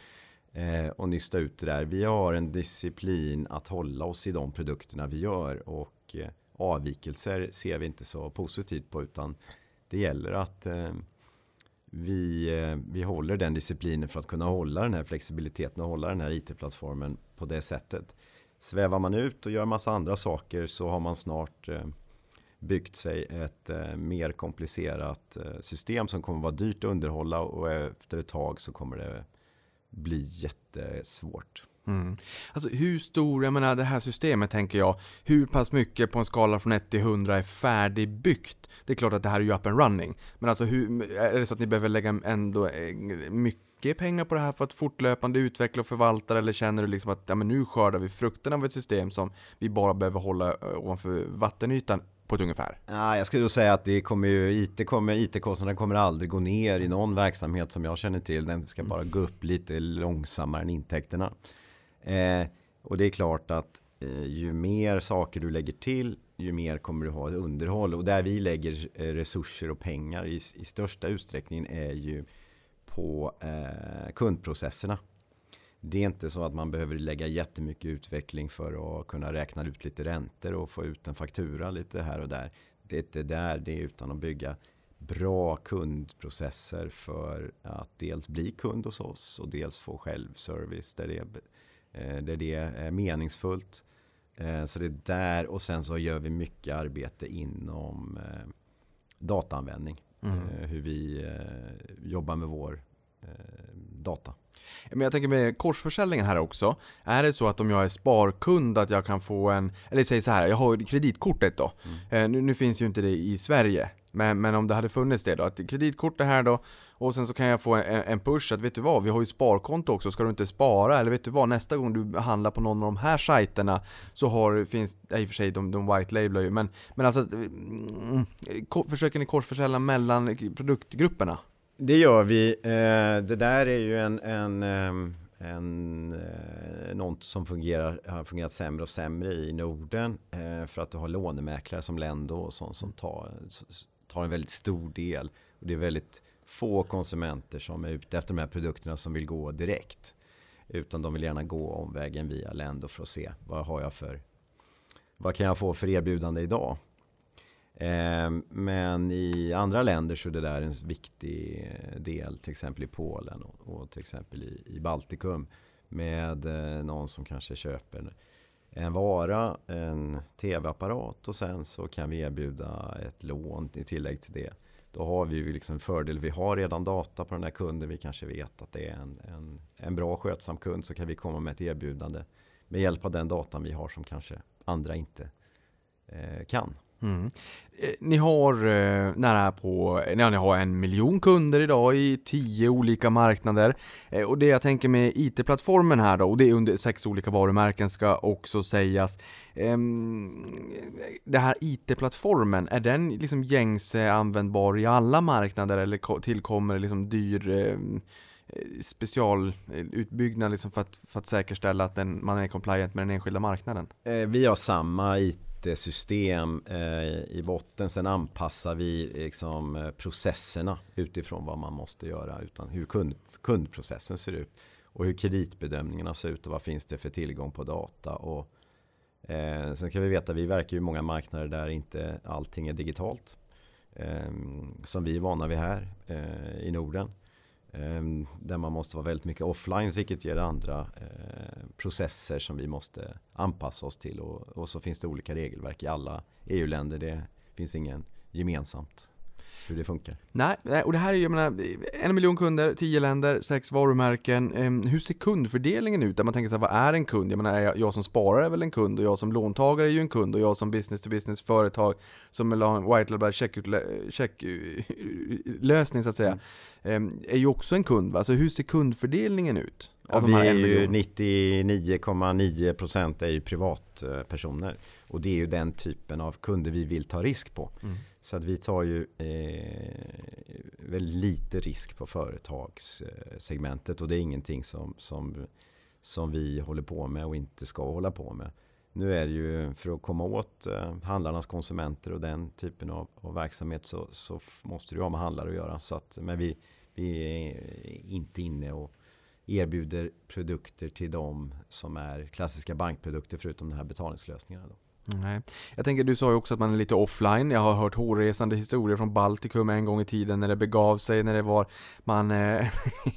S4: eh, och nysta ut det där. Vi har en disciplin att hålla oss i de produkterna vi gör och eh, avvikelser ser vi inte så positivt på utan det gäller att eh, vi, eh, vi håller den disciplinen för att kunna hålla den här flexibiliteten och hålla den här IT-plattformen på det sättet. Svävar man ut och gör massa andra saker så har man snart eh, byggt sig ett eh, mer komplicerat eh, system som kommer vara dyrt att underhålla och efter ett tag så kommer det bli jättesvårt.
S3: Mm. Alltså hur stor, jag menar det här systemet tänker jag, hur pass mycket på en skala från 1 till 100 är färdigbyggt? Det är klart att det här är ju up and running, men alltså hur, är det så att ni behöver lägga ändå eh, mycket pengar på det här för att fortlöpande utveckla och förvalta eller känner du liksom att ja, men nu skördar vi frukten av ett system som vi bara behöver hålla eh, ovanför vattenytan på ett ungefär?
S4: Ja, jag skulle då säga att det kommer ju, IT kommer, IT-kostnaderna kommer aldrig gå ner i någon verksamhet som jag känner till. Den ska bara gå upp lite långsammare än intäkterna. Eh, och det är klart att eh, ju mer saker du lägger till, ju mer kommer du ha ett underhåll. Och där vi lägger eh, resurser och pengar i, i största utsträckning är ju på eh, kundprocesserna. Det är inte så att man behöver lägga jättemycket utveckling för att kunna räkna ut lite räntor och få ut en faktura lite här och där. Det är inte där det är utan att bygga bra kundprocesser för att dels bli kund hos oss och dels få självservice där det, eh, där det är meningsfullt. Eh, Så det är där och sen så gör vi mycket arbete inom eh, dataanvändning.
S3: Mm.
S4: Hur vi jobbar med vår data.
S3: Men jag tänker med korsförsäljningen här också. Är det så att om jag är sparkund att jag kan få en, eller säg så här, jag har kreditkortet då. Eh, nu, nu finns ju inte det i Sverige. Men, men om det hade funnits det då, att kreditkortet här då och sen så kan jag få en, en push att vet du vad, vi har ju sparkonto också, ska du inte spara? Eller vet du vad, nästa gång du handlar på någon av de här sajterna så har, finns, ja, i och för sig de, de white lablar ju, men, men alltså mm, försöker ni korsförsälja mellan produktgrupperna?
S4: Det gör vi. Eh, det där är ju en, en, ehm, en, eh, något som fungerar, har fungerat sämre och sämre i Norden. Eh, för att du har lånemäklare som Lendo och sånt som tar, tar en väldigt stor del. Och det är väldigt få konsumenter som är ute efter de här produkterna som vill gå direkt. Utan de vill gärna gå omvägen via Lendo för att se vad har jag för vad kan jag få för erbjudande idag? Ehm, men i andra länder så är det där en viktig eh, del, till exempel i Polen och, till exempel i, Baltikum. Med eh, någon som kanske köper en vara, en tv-apparat och sen så kan vi erbjuda ett lån i tillägg till det. Då har vi ju liksom en fördel, vi har redan data på den där kunden, vi kanske vet att det är en, en, en bra skötsam kund så kan vi komma med ett erbjudande med hjälp av den datan vi har som kanske andra inte eh, kan.
S3: Mm. Eh, ni har eh, nära på, eh, ja, ni har en miljon kunder idag i tio olika marknader. Eh, och det jag tänker med IT-plattformen här då, och det är under sex olika varumärken ska också sägas. Ehm, det här IT-plattformen, är den liksom gängse användbar i alla marknader eller tillkommer liksom dyr ehm, Eh, specialutbyggnad liksom för, att, för att säkerställa att den, man är compliant med den enskilda marknaden?
S4: Eh, vi har samma IT-system eh, i botten. Sen anpassar vi liksom processerna utifrån vad man måste göra. Utan hur kund, kundprocessen ser ut. Och hur kreditbedömningarna ser ut och vad finns det för tillgång på data. Och, eh, sen kan vi veta, vi verkar ju i många marknader där inte allting är digitalt. Eh, som vi är vana vid här eh, i Norden. Ehm, där man måste vara väldigt mycket offline vilket ger andra eh, processer som vi måste anpassa oss till. Och, och så finns det olika regelverk i alla EU-länder. Det finns ingen gemensamt hur det funkar.
S3: Nej, och det här är ju, jag menar, en miljon kunder, tio länder, sex varumärken. Em, hur ser kundfördelningen ut? Där man tänker så här, vad är en kund? Jag menar, jag, som sparare är väl en kund och jag som låntagare är ju en kund och jag som business to business företag som vill ha en white label checklösning check, <laughs> lösning så att säga, em, är ju också en kund. Va? Alltså hur ser kundfördelningen ut?
S4: Ja, vi är ju
S3: miljon?
S4: 99,9% är ju privatpersoner. Och det är ju den typen av kunder vi vill ta risk på.
S3: Mm.
S4: Så att vi tar ju eh, väldigt lite risk på företagssegmentet. Och det är ingenting som, som, som vi håller på med och inte ska hålla på med. Nu är det ju för att komma åt eh, handlarnas konsumenter och den typen av, av verksamhet så, så måste du ha med handlare att göra. Så att, men vi, vi är inte inne och erbjuder produkter till dem som är klassiska bankprodukter förutom de här betalningslösningarna. Då.
S3: Nej. Jag tänker, du sa ju också att man är lite offline. Jag har hört hårresande historier från Baltikum en gång i tiden när det begav sig, när det var man... Eh,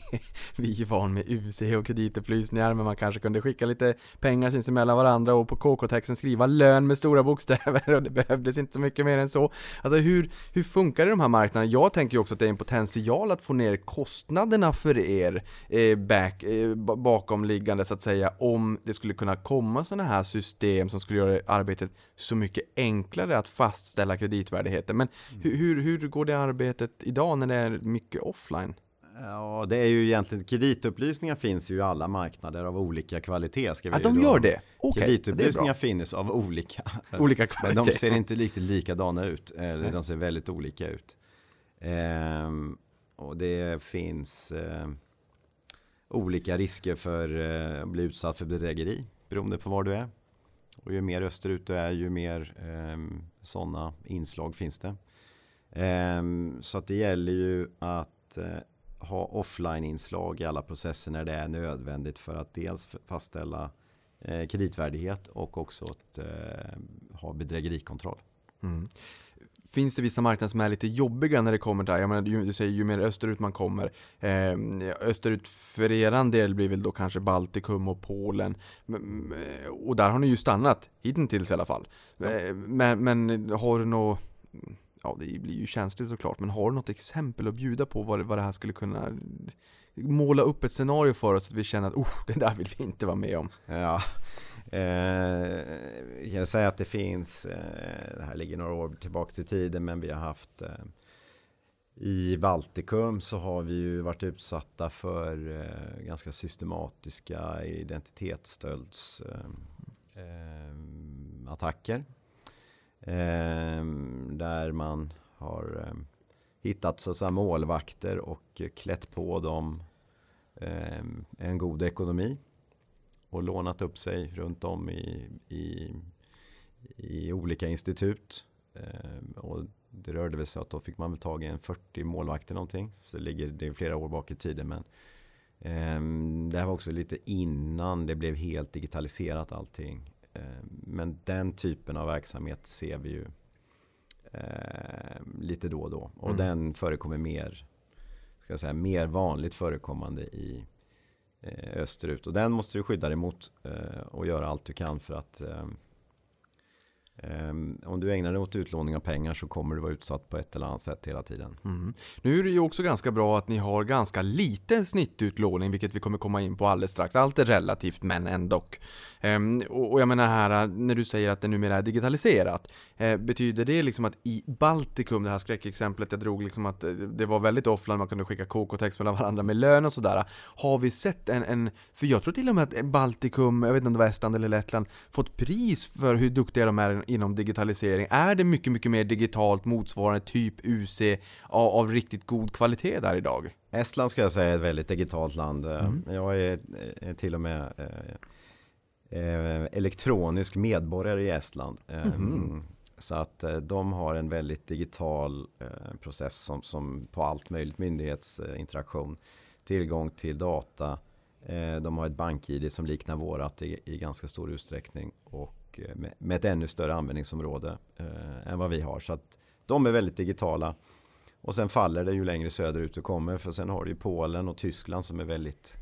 S3: <laughs> vi är van med UC och kreditupplysningar, men man kanske kunde skicka lite pengar sinsemellan varandra och på KK-texten skriva lön med stora bokstäver <laughs> och det behövdes inte så mycket mer än så. Alltså hur, hur funkar det i de här marknaderna? Jag tänker ju också att det är en potential att få ner kostnaderna för er eh, back, eh, bakomliggande så att säga, om det skulle kunna komma sådana här system som skulle göra arbetet så mycket enklare att fastställa kreditvärdigheten. Men hur, hur, hur går det arbetet idag när det är mycket offline?
S4: Ja, det är ju egentligen kreditupplysningar finns ju i alla marknader av olika kvalitet. Ska vi ju
S3: de gör det? Det är
S4: Kreditupplysningar
S3: bra.
S4: finns av olika
S3: Olika
S4: Men
S3: kvalitet.
S4: de ser inte riktigt likadana ut. Eller
S3: Nej.
S4: de ser väldigt olika ut. Ehm, och det finns eh, olika risker för eh, att bli utsatt för bedrägeri beroende på var du är. Och ju mer österut du är ju mer eh, sådana inslag finns det. Eh, så att det gäller ju att eh, ha offline-inslag i alla processer när det är nödvändigt för att dels fastställa eh, kreditvärdighet och också att eh, ha bedrägerikontroll.
S3: Mm. Finns det vissa marknader som är lite jobbiga när det kommer där? Jag menar, ju- du säger ju mer österut man kommer. Eh, österut för eran del blir väl då kanske Baltikum och Polen. Men- Och där har ni ju stannat, hittills i alla fall. Eh, Men, men har du nå ja, det blir ju känsligt såklart, men har du något exempel att bjuda på vad, vad det här skulle kunna måla upp ett scenario för oss att vi känner att oh, det där vill vi inte vara med om.
S4: Ja, eh, jag säger att det finns, eh, det här ligger några år tillbaka i tiden, men vi har haft eh, i Baltikum så har vi ju varit utsatta för eh, ganska systematiska identitetsstölds eh, eh attacker. Eh, där man har eh, hittat så att säga, målvakter och klätt på dem eh, en god ekonomi och lånat upp sig runt om i, i, i olika institut. Eh, och det rörde väl sig att då fick man väl tag i en 40 målvakter någonting. Så det ligger det är flera år bak i tiden. Men eh, det här var också lite innan det blev helt digitaliserat allting. Eh, men den typen av verksamhet ser vi ju eh, lite då och då. Och
S3: Mm.
S4: den förekommer mer, ska jag säga, mer vanligt förekommande i Eh, österut. Och den måste du skydda dig mot eh, och göra allt du kan för att eh, Ehm, om du ägnar dig åt utlåning av pengar så kommer du vara utsatt på ett eller annat sätt hela tiden.
S3: Mm. Nu är det ju också ganska bra att ni har ganska liten snittutlåning, vilket vi kommer komma in på alldeles strax. Allt är relativt, men ändå. Ehm, och, jag menar här, när du säger att det numera är digitaliserat, eh, betyder det liksom att i Baltikum, det här skräckexemplet jag drog, liksom att eh, det var väldigt offline, man kunde skicka KK-text mellan varandra med lön och sådär. Har vi sett en, en, för jag tror till och med att Baltikum, jag vet inte om det var Estland eller Lettland, fått pris för hur duktiga de är inom digitalisering. Är det mycket, mycket mer digitalt motsvarande typ UC av, av riktigt god kvalitet där idag?
S4: Estland ska jag säga är ett väldigt digitalt land. Eh,
S3: Mm.
S4: Jag är, är till och med eh, eh, elektronisk medborgare i Estland. Eh,
S3: Mhm.
S4: Så att eh, de har en väldigt digital eh, process som, som på allt möjligt myndighetsinteraktion. Tillgång till data. Eh, de har ett bank-id som liknar vårat i, i ganska stor utsträckning. Och Eh, med, med ett ännu större användningsområde eh, än vad vi har. Så att de är väldigt digitala. Och sen faller det ju längre söderut du kommer. För sen har du ju Polen och Tyskland som är väldigt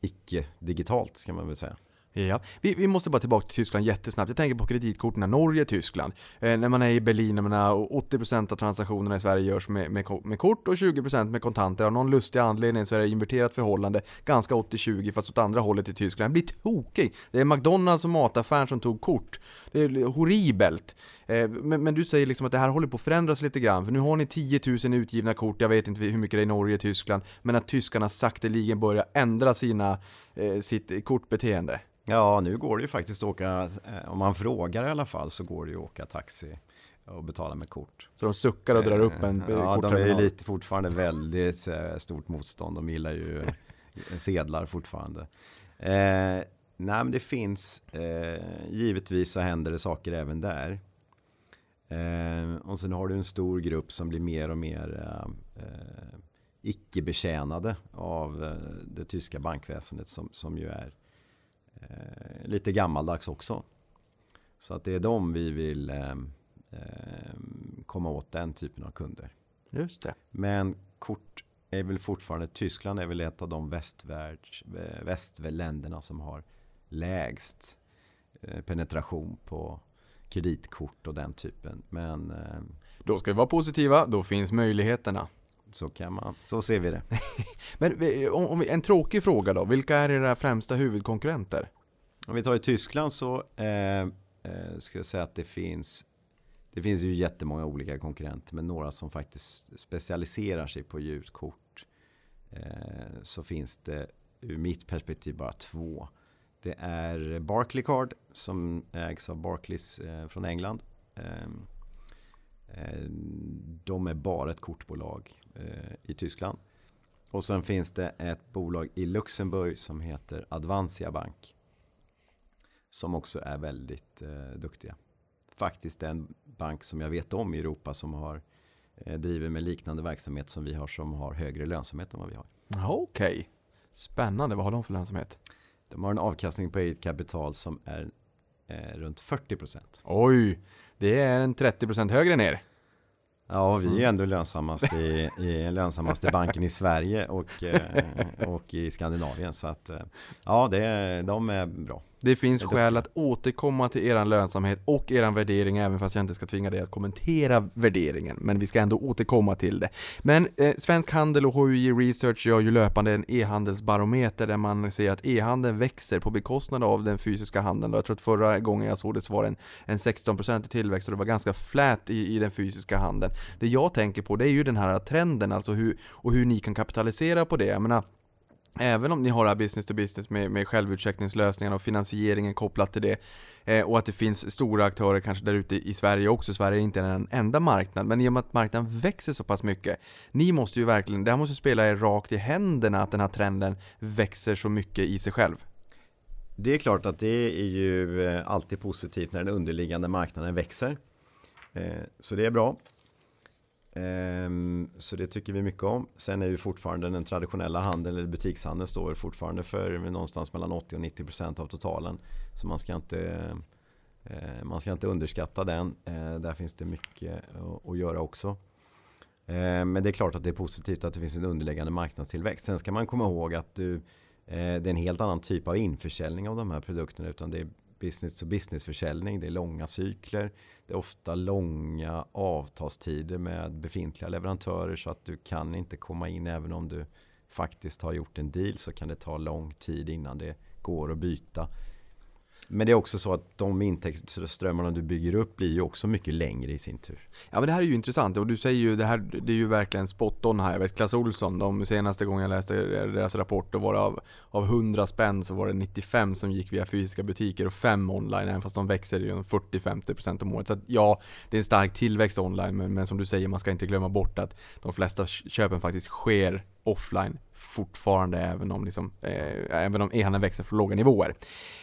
S4: icke-digitalt kan man väl säga.
S3: Ja, vi, vi måste bara tillbaka till Tyskland jättesnabbt. Jag tänker på kreditkorten, Norge, Tyskland. Eh, när man är i Berlin, jag menar, 80% av transaktionerna i Sverige görs med, med, med kort och 20% med kontanter. Av någon lustig anledning så är det inverterat förhållande, ganska 80-20 fast åt andra hållet i Tyskland. Jag blir tokig! Det är McDonalds och mataffären som tog kort. Det är horribelt. Eh, men, men du säger liksom att det här håller på att förändras lite grann, för nu har ni 10 000 utgivna kort, jag vet inte hur mycket det är i Norge och Tyskland, men att tyskarna sakteligen börjar ändra sina, eh, sitt kortbeteende.
S4: Ja, nu går det ju faktiskt att åka, eh, om man frågar i alla fall, så går det ju att åka taxi och betala med kort.
S3: Så de suckar och drar upp en
S4: Ja, de är ju lite fortfarande väldigt stort motstånd. De gillar ju <laughs> sedlar fortfarande. Nej, men det finns, eh, givetvis så händer det saker även där. Eh, och sen har du en stor grupp som blir mer och mer eh, eh, icke-betjänade av eh, det tyska bankväsendet som, som ju är eh, lite gammaldags också. Så att det är de vi vill eh, komma åt den typen av kunder.
S3: Just det.
S4: Men kort är väl fortfarande, Tyskland är väl ett av de västvärlds, västländerna som har lägst eh, penetration på kreditkort och den typen. Men eh,
S3: Då ska vi vara positiva, då finns möjligheterna.
S4: så kan man, så ser vi det. <laughs>
S3: Men om, en tråkig fråga då, vilka är era främsta huvudkonkurrenter?
S4: Om vi tar i Tyskland så eh, eh, ska jag säga att det finns det finns ju jättemånga olika konkurrenter men några som faktiskt specialiserar sig på ljuskort. Eh, så finns det ur mitt perspektiv bara två. Det är Barclaycard som ägs av Barclays eh, från England. Ehm, eh, de är bara ett kortbolag eh, i Tyskland. Och sen finns det ett bolag i Luxemburg som heter Advansia Bank. Som också är väldigt duktiga. Faktiskt en bank som jag vet om i Europa som har driver med liknande verksamhet som vi har som har högre lönsamhet än vad vi har.
S3: Okej, Okej. Spännande, vad har de för lönsamhet?
S4: De har en avkastning på eget kapital som är eh, runt 40%.
S3: Oj, det är en 30% högre ner.
S4: Ja, vi är ändå lönsammast i, i lönsammaste banken i Sverige och, eh, och i Skandinavien. Så att, eh, ja, det, de är bra.
S3: Det finns skäl att återkomma till eran lönsamhet och eran värdering, även fast jag inte ska tvinga dig att kommentera värderingen. Men vi ska ändå återkomma till det. Men eh, Svensk Handel och HUI Research gör ju löpande en e-handelsbarometer där man ser att e-handeln växer på bekostnad av den fysiska handeln. Jag tror att förra gången jag såg det så var det en, en 16% i tillväxt och det var ganska flät i, i den fysiska handeln. Det jag tänker på det är ju den här trenden, alltså hur, och hur ni kan kapitalisera på det. Jag menar, Även om ni har det här business to business med, med självutcheckningslösningar och finansieringen kopplat till det eh, och att det finns stora aktörer kanske där ute i Sverige också. Sverige är inte den enda marknaden. men i och med att marknaden växer så pass mycket. Ni måste ju verkligen, det här måste spela er rakt i händerna att den här trenden växer så mycket i sig själv.
S4: Det är klart att det är ju eh, alltid positivt när den underliggande marknaden växer. Eh, Så det är bra. Ehm, så det tycker vi mycket om. Sen är ju fortfarande den traditionella handeln eller butikshandeln står fortfarande för någonstans mellan 80 och 90 procent av totalen. Så man ska inte eh, man ska inte underskatta den. Eh, där finns det mycket att- göra också. Eh, men det är klart att det är positivt att det finns en underliggande marknadstillväxt. Sen ska man komma ihåg att du, det är en helt annan typ av införsäljning av de här produkterna. Utan det är business to business försäljning. Det är långa cykler. Det är ofta långa avtalstider med befintliga leverantörer. Så att du kan inte komma in även om du faktiskt har gjort en deal. Så kan det ta lång tid innan det går att byta. Men det är också så att de intäktsströmmarna du bygger upp blir ju också mycket längre i sin tur.
S3: Ja men det här är ju intressant och du säger ju det här, det är ju verkligen spot on här. Jag vet Clas Olsson, de senaste gången jag läste deras rapport, då var det av, av 100 spänn så var det 95 som gick via fysiska butiker och 5 online, även fast de växer ju 40-50% om året. Så att ja, det är en stark tillväxt online, men, men som du säger, man ska inte glömma bort att de flesta köpen faktiskt sker offline fortfarande även om, liksom, eh, även om e-handeln växer från låga nivåer.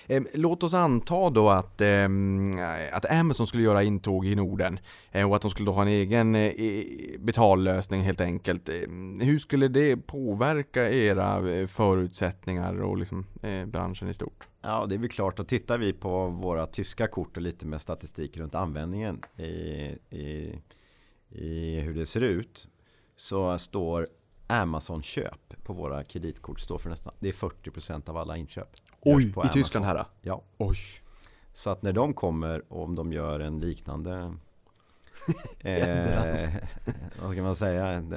S3: Eh, låt oss anta då att, eh, att Amazon skulle göra intåg i Norden eh, och att de skulle då ha en egen eh, betallösning helt enkelt. Eh, hur skulle det påverka era eh, förutsättningar och liksom, eh, branschen i stort?
S4: Ja, det är väl klart. Och tittar vi på våra tyska kort och lite med statistik runt användningen i, i, i hur det ser ut. Så står Amazon-köp på våra kreditkort står för nästan, det är 40% av alla inköp.
S3: Oj, i Tyskland här?
S4: Ja,
S3: Oj.
S4: så att när de kommer och om de gör en liknande <laughs> eh, Vad ska man säga? En,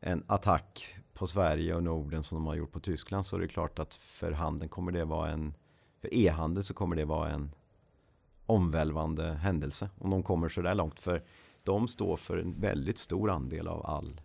S4: en attack på Sverige och Norden som de har gjort på Tyskland så är det klart att för handeln kommer det vara en För e-handel så kommer det vara en omvälvande händelse om de kommer så där långt. För de står för en väldigt stor andel av all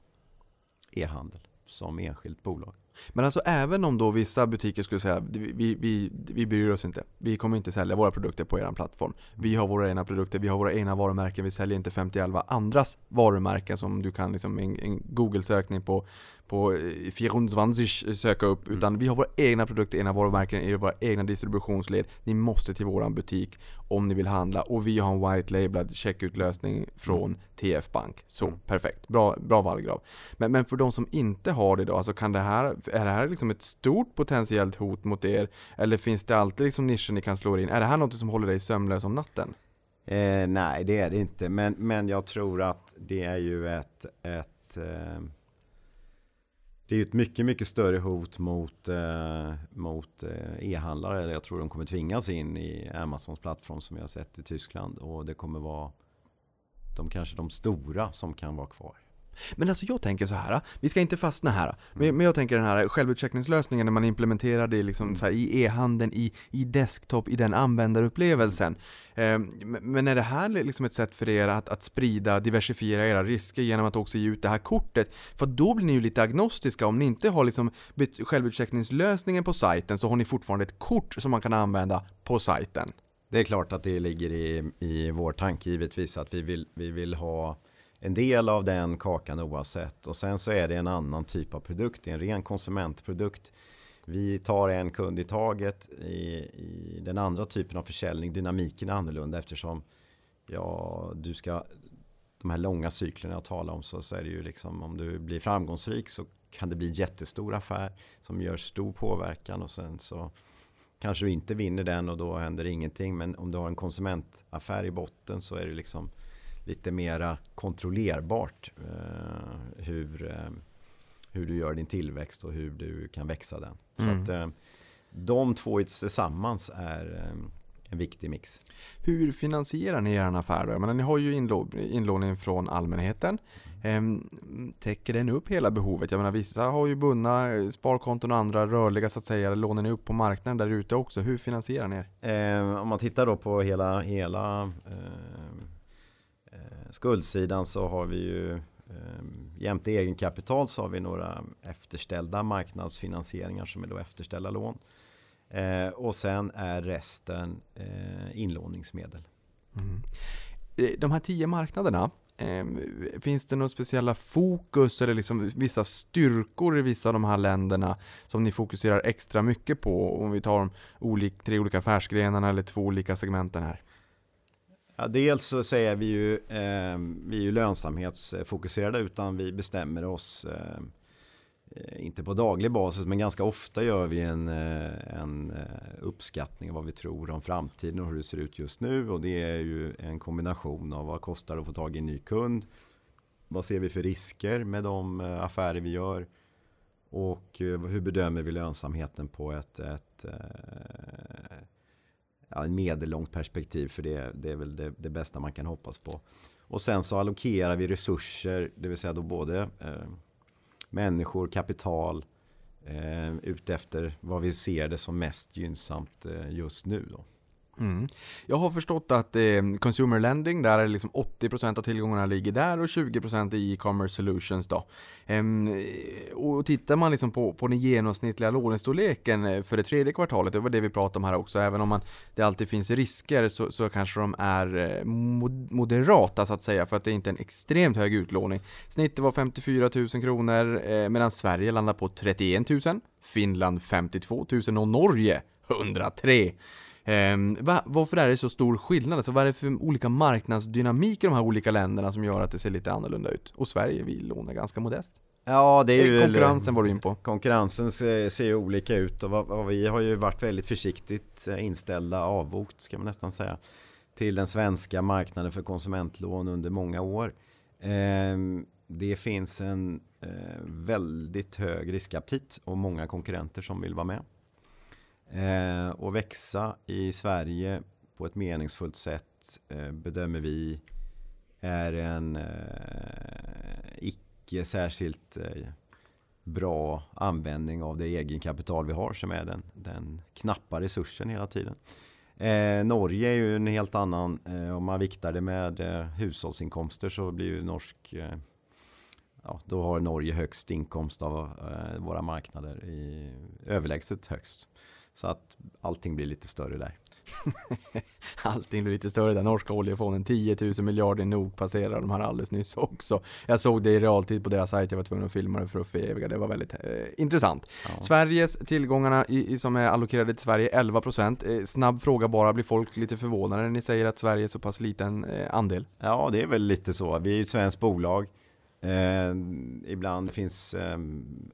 S4: e-handel som enskilt bolag.
S3: Men alltså även om då vissa butiker skulle säga vi, vi, vi bryr oss inte. Vi kommer inte sälja våra produkter på er plattform. Vi har våra egna produkter, vi har våra egna varumärken. Vi säljer inte 51 andras varumärken som du kan liksom en, en Google-sökning på på eh, 24 söka upp. Utan vi har våra egna produkter, egna varumärken i våra egna distributionsled. Ni måste till våran butik om ni vill handla. Och vi har en white labelad checkout-lösning från TF Bank. Så
S4: Mm.
S3: perfekt, bra, bra vallgrav. Men, men för de som inte har det då, alltså kan det här, är det här liksom ett stort potentiellt hot mot er? Eller finns det alltid liksom nischer ni kan slå in? Är det här något som håller dig sömnlös om natten?
S4: Eh, nej, det är det inte. Men, men jag tror att det är ju ett, ett eh, det är ju ett mycket, mycket större hot mot, eh, mot eh, e-handlare. Jag tror de kommer tvingas in i Amazons plattform som jag har sett i Tyskland. Och det kommer vara de kanske de stora som kan vara kvar.
S3: Men alltså jag tänker så här, vi ska inte fastna här. Men, jag tänker den här självutcheckningslösningen när man implementerar det liksom så här, i e-handeln, i, i desktop, i den användarupplevelsen. Ehm, men är det här liksom ett sätt för er att, att sprida, diversifiera era risker genom att också ge ut det här kortet? För då blir ni ju lite agnostiska. Om ni inte har liksom självutcheckningslösningen på sajten så har ni fortfarande ett kort som man kan använda på sajten.
S4: Det är klart att det ligger i, i vår tanke givetvis att vi vill, vi vill ha en del av den kakan oavsett. Och sen så är det en annan typ av produkt. Det är en ren konsumentprodukt. Vi tar en kund i taget. I, i den andra typen av försäljning, dynamiken är annorlunda eftersom ja, du ska de här långa cyklerna jag talar om så, så är det ju liksom om du blir framgångsrik så kan det bli en jättestor affär som gör stor påverkan och sen så kanske du inte vinner den och då händer ingenting. Men om du har en konsumentaffär i botten så är det liksom lite mera kontrollerbart eh, hur, eh, hur du gör din tillväxt och hur du kan växa den. Så
S3: Mm.
S4: att, eh, de två tillsammans är eh, en viktig mix.
S3: Hur finansierar ni er affär då? Jag menar, ni har ju inlå inlåning från allmänheten. Ehm, täcker den upp hela behovet? Jag menar, vissa har ju bundna eh, sparkonton och andra rörliga så att säga. Lånar ni upp på marknaden där ute också? Hur finansierar ni er?
S4: Eh, om man tittar då på hela, hela eh, skuldsidan så har vi ju ehm, jämte egenkapital så har vi några efterställda marknadsfinansieringar som är då efterställda lån. Eh, och sen är resten eh, inlåningsmedel.
S3: Mm. De här tio marknaderna, ehm, finns det några speciella fokus eller liksom vissa styrkor i vissa av de här länderna som ni fokuserar extra mycket på? Om vi tar de olika, tre olika affärsgrenarna eller två olika segmenten här.
S4: Ja, dels så säger vi ju, eh, vi är ju lönsamhetsfokuserade utan vi bestämmer oss eh, inte på daglig basis men ganska ofta gör vi en, eh, en eh, uppskattning av vad vi tror om framtiden och hur det ser ut just nu. Och det är ju en kombination av vad kostar det att få tag i en ny kund? Vad ser vi för risker med de eh, affärer vi gör? Och hur bedömer vi lönsamheten på ett, ett ja, medellångt perspektiv för det, det är väl det, det, bästa man kan hoppas på. Och sen så allokerar vi resurser, det vill säga då både eh, människor, kapital eh, utefter vad vi ser det som mest gynnsamt eh, just nu. Då.
S3: Mm. Jag har förstått att eh, consumer lending, där är liksom 80% av tillgångarna ligger där och 20% i e-commerce solutions då. Ehm, och tittar man liksom på, på den genomsnittliga lånestorleken eh, för det tredje kvartalet, det var det vi pratade om här också, även om man, det alltid finns risker så, så kanske de är eh, moderata så att säga, för att det är inte är en extremt hög utlåning. Snittet var 54 000 kronor, eh, medan Sverige landar på 31 000, Finland 52 000 och Norge 103 000 va, varför är det så stor skillnad? Alltså, vad är det för olika marknadsdynamik i de här olika länderna som gör att det ser lite annorlunda ut? Och Sverige, vi lånar ganska modest.
S4: Ja, det är ju...
S3: Konkurrensen var du in på.
S4: Konkurrensen ser, ju olika ut och vi har ju varit väldigt försiktigt eh, inställda, avvokt ska man nästan säga, till den svenska marknaden för konsumentlån under många år. Eh, det finns en eh, väldigt hög riskaptit och många konkurrenter som vill vara med. Eh, och växa i Sverige på ett meningsfullt sätt eh, bedömer vi är en eh, icke särskilt eh, bra användning av det egenkapital vi har som är den, den knappa resursen hela tiden. Eh, Norge är ju en helt annan, eh, om man viktar det med eh, hushållsinkomster så blir ju norsk eh, Ja, då har Norge högst inkomst av eh, våra marknader i överlägset högst. Så att allting blir lite större där. <laughs>
S3: allting blir lite större där. Norska oljefonden 10 000 miljarder nog passerar de här alldeles nyss också. Jag såg det i realtid på deras sajt. Jag var tvungen att filma det för att föreviga. Det var väldigt eh, intressant. Ja. Sveriges tillgångarna i, i, som är allokerade till Sverige 11%. Eh, snabb fråga bara. Blir folk lite förvånade när ni säger att Sverige är så pass liten eh, andel?
S4: Ja, det är väl lite så. Vi är ju ett svenskt bolag. Eh, ibland finns eh,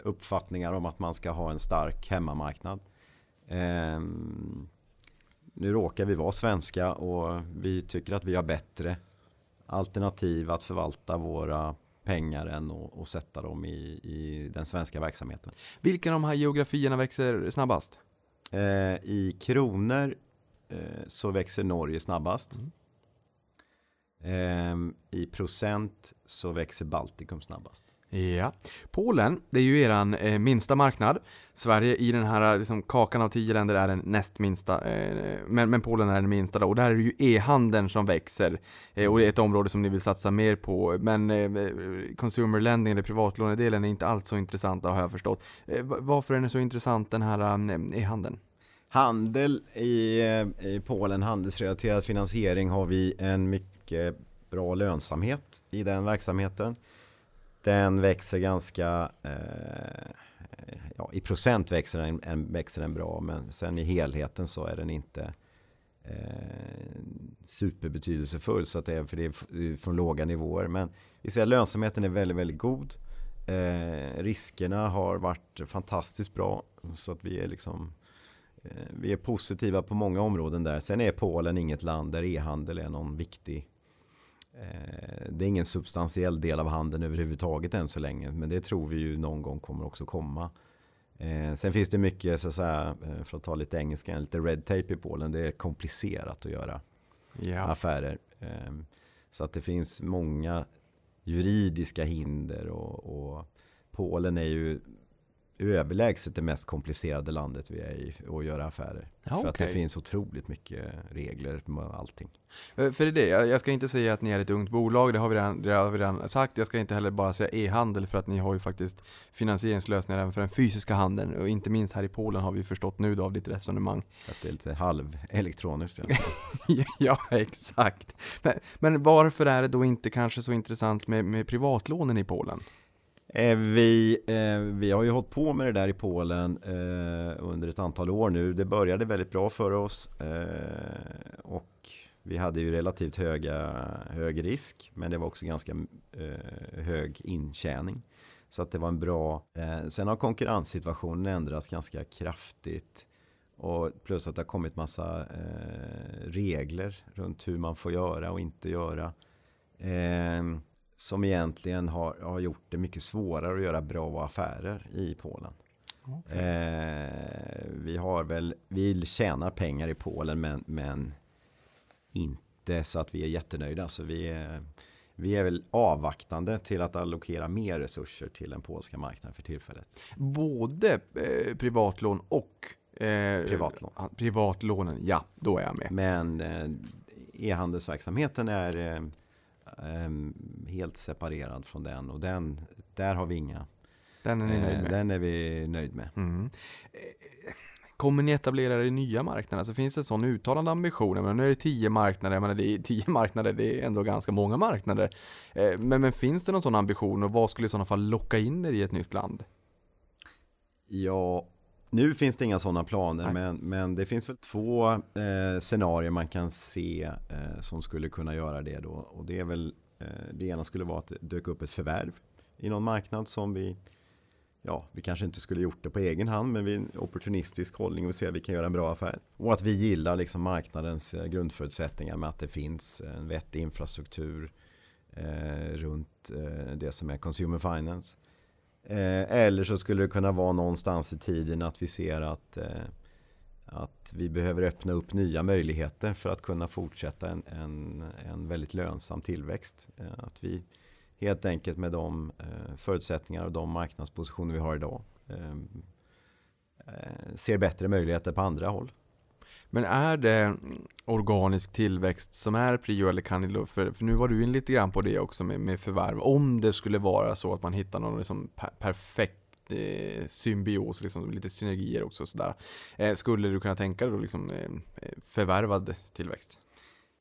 S4: uppfattningar om att man ska ha en stark hemmamarknad. Eh, nu råkar vi vara svenska och vi tycker att vi har bättre alternativ att förvalta våra pengar än att, sätta dem i, i den svenska verksamheten.
S3: Vilka av de här geografierna växer snabbast?
S4: Eh, I kronor eh, så växer Norge snabbast. Mm. Eh, I procent så växer Baltikum snabbast.
S3: Ja. Polen, det är ju eran eh, minsta marknad. Sverige i den här liksom, kakan av tio länder är den näst minsta. Eh, men, men Polen är den minsta då. Och där är det ju e-handeln som växer. Eh, och det är ett område som ni vill satsa mer på. Men eh, consumer lending, eller privatlånedelen, är inte alls så intressant har jag förstått. Eh, varför är den så intressant den här eh, e-handeln?
S4: Handel i, eh, i Polen, handelsrelaterad finansiering har vi en mycket bra lönsamhet i den verksamheten. Den växer ganska, eh, ja i procent växer den, en, växer den bra men sen i helheten så är den inte eh, superbetydelsefull så att det är, för det är från låga nivåer. Men vi ser att lönsamheten är väldigt, väldigt god. Eh, riskerna har varit fantastiskt bra så att vi är liksom eh, vi är positiva på många områden där. Sen är Polen inget land där e-handel är någon viktig Eh, det är ingen substantiell del av handeln överhuvudtaget än så länge. Men det tror vi ju någon gång kommer också komma. Eh, sen finns det mycket, så att säga, eh, för att ta lite engelska, lite red tape i Polen. Det är komplicerat att göra
S3: Ja.
S4: affärer. Eh, så att det finns många juridiska hinder och, och Polen är ju överlägset det mest komplicerade landet vi är i att göra affärer.
S3: Ja,
S4: för att det finns otroligt mycket regler med allting.
S3: Eh, För det är det, jag ska inte säga att ni är ett ungt bolag, det har vi redan, det har vi redan sagt. Jag ska inte heller bara säga e-handel för att ni har ju faktiskt finansieringslösningar även för den fysiska handeln. Och inte minst här i Polen har vi förstått nu då av ditt resonemang.
S4: Att det är lite halvelektroniskt.
S3: ja, <laughs> exakt. Men, men varför är det då inte kanske så intressant med, med privatlånen i Polen?
S4: Eh, vi, eh, vi har ju hållit på med det där i Polen eh, under ett antal år nu. Det började väldigt bra för oss och vi hade ju relativt höga, hög risk men det var också ganska hög intjäning. Så att det var en bra... Sen har konkurrenssituationen ändrats ganska kraftigt. Och plus att det har kommit massa regler runt hur man får göra och inte göra. Som egentligen har, har gjort det mycket svårare att göra bra affärer i Polen. Eh, vi har väl, vi tjänar pengar i Polen men, men inte så att vi är jättenöjda. Så vi är, vi är väl avvaktande till att allokera mer resurser till den polska marknaden för tillfället.
S3: Både eh, privatlån och eh,
S4: Privatlån.
S3: privatlånen, ja, då är jag med.
S4: Men eh, e-handelsverksamheten är eh, helt separerad från den och den, där har vi inga.
S3: Den är ni nöjd
S4: Eh,
S3: med?
S4: den är vi nöjd med.
S3: Mm. Eh, Kommer ni etablera er i nya marknader? Så finns det en sån uttalande ambition? Menar, nu är det tio marknader, jag menar, det är tio <laughs> marknader, det är ändå ganska många marknader. Eh, Men, men finns det någon sån ambition och vad skulle i sådana fall locka in er i ett nytt land?
S4: Ja, nu finns det inga sådana planer,
S3: Nej.
S4: men, men det finns väl två eh, scenarier man kan se eh, som skulle kunna göra det då. Och det är väl, eh, det ena skulle vara att det dök upp ett förvärv i någon marknad som vi, ja, vi kanske inte skulle gjort det på egen hand, men vi en opportunistisk hållning och se att vi kan göra en bra affär. Och att vi gillar liksom marknadens eh, grundförutsättningar med att det finns en vettig infrastruktur eh, runt eh, det som är consumer finance. Eh, eller så skulle det kunna vara någonstans i tiden att vi ser att, eh, att vi behöver öppna upp nya möjligheter för att kunna fortsätta en, en, en väldigt lönsam tillväxt. Eh, att vi helt enkelt med de eh, förutsättningar och de marknadspositioner vi har idag eh, eh, ser bättre möjligheter på andra håll.
S3: Men är det organisk tillväxt som är prio eller kan det? för, för nu var du in lite grann på det också med, med förvärv. Om det skulle vara så att man hittar någon liksom per, perfekt eh, symbios, liksom, lite synergier också och sådär. Eh, skulle du kunna tänka dig då liksom eh, eh, förvärvad tillväxt?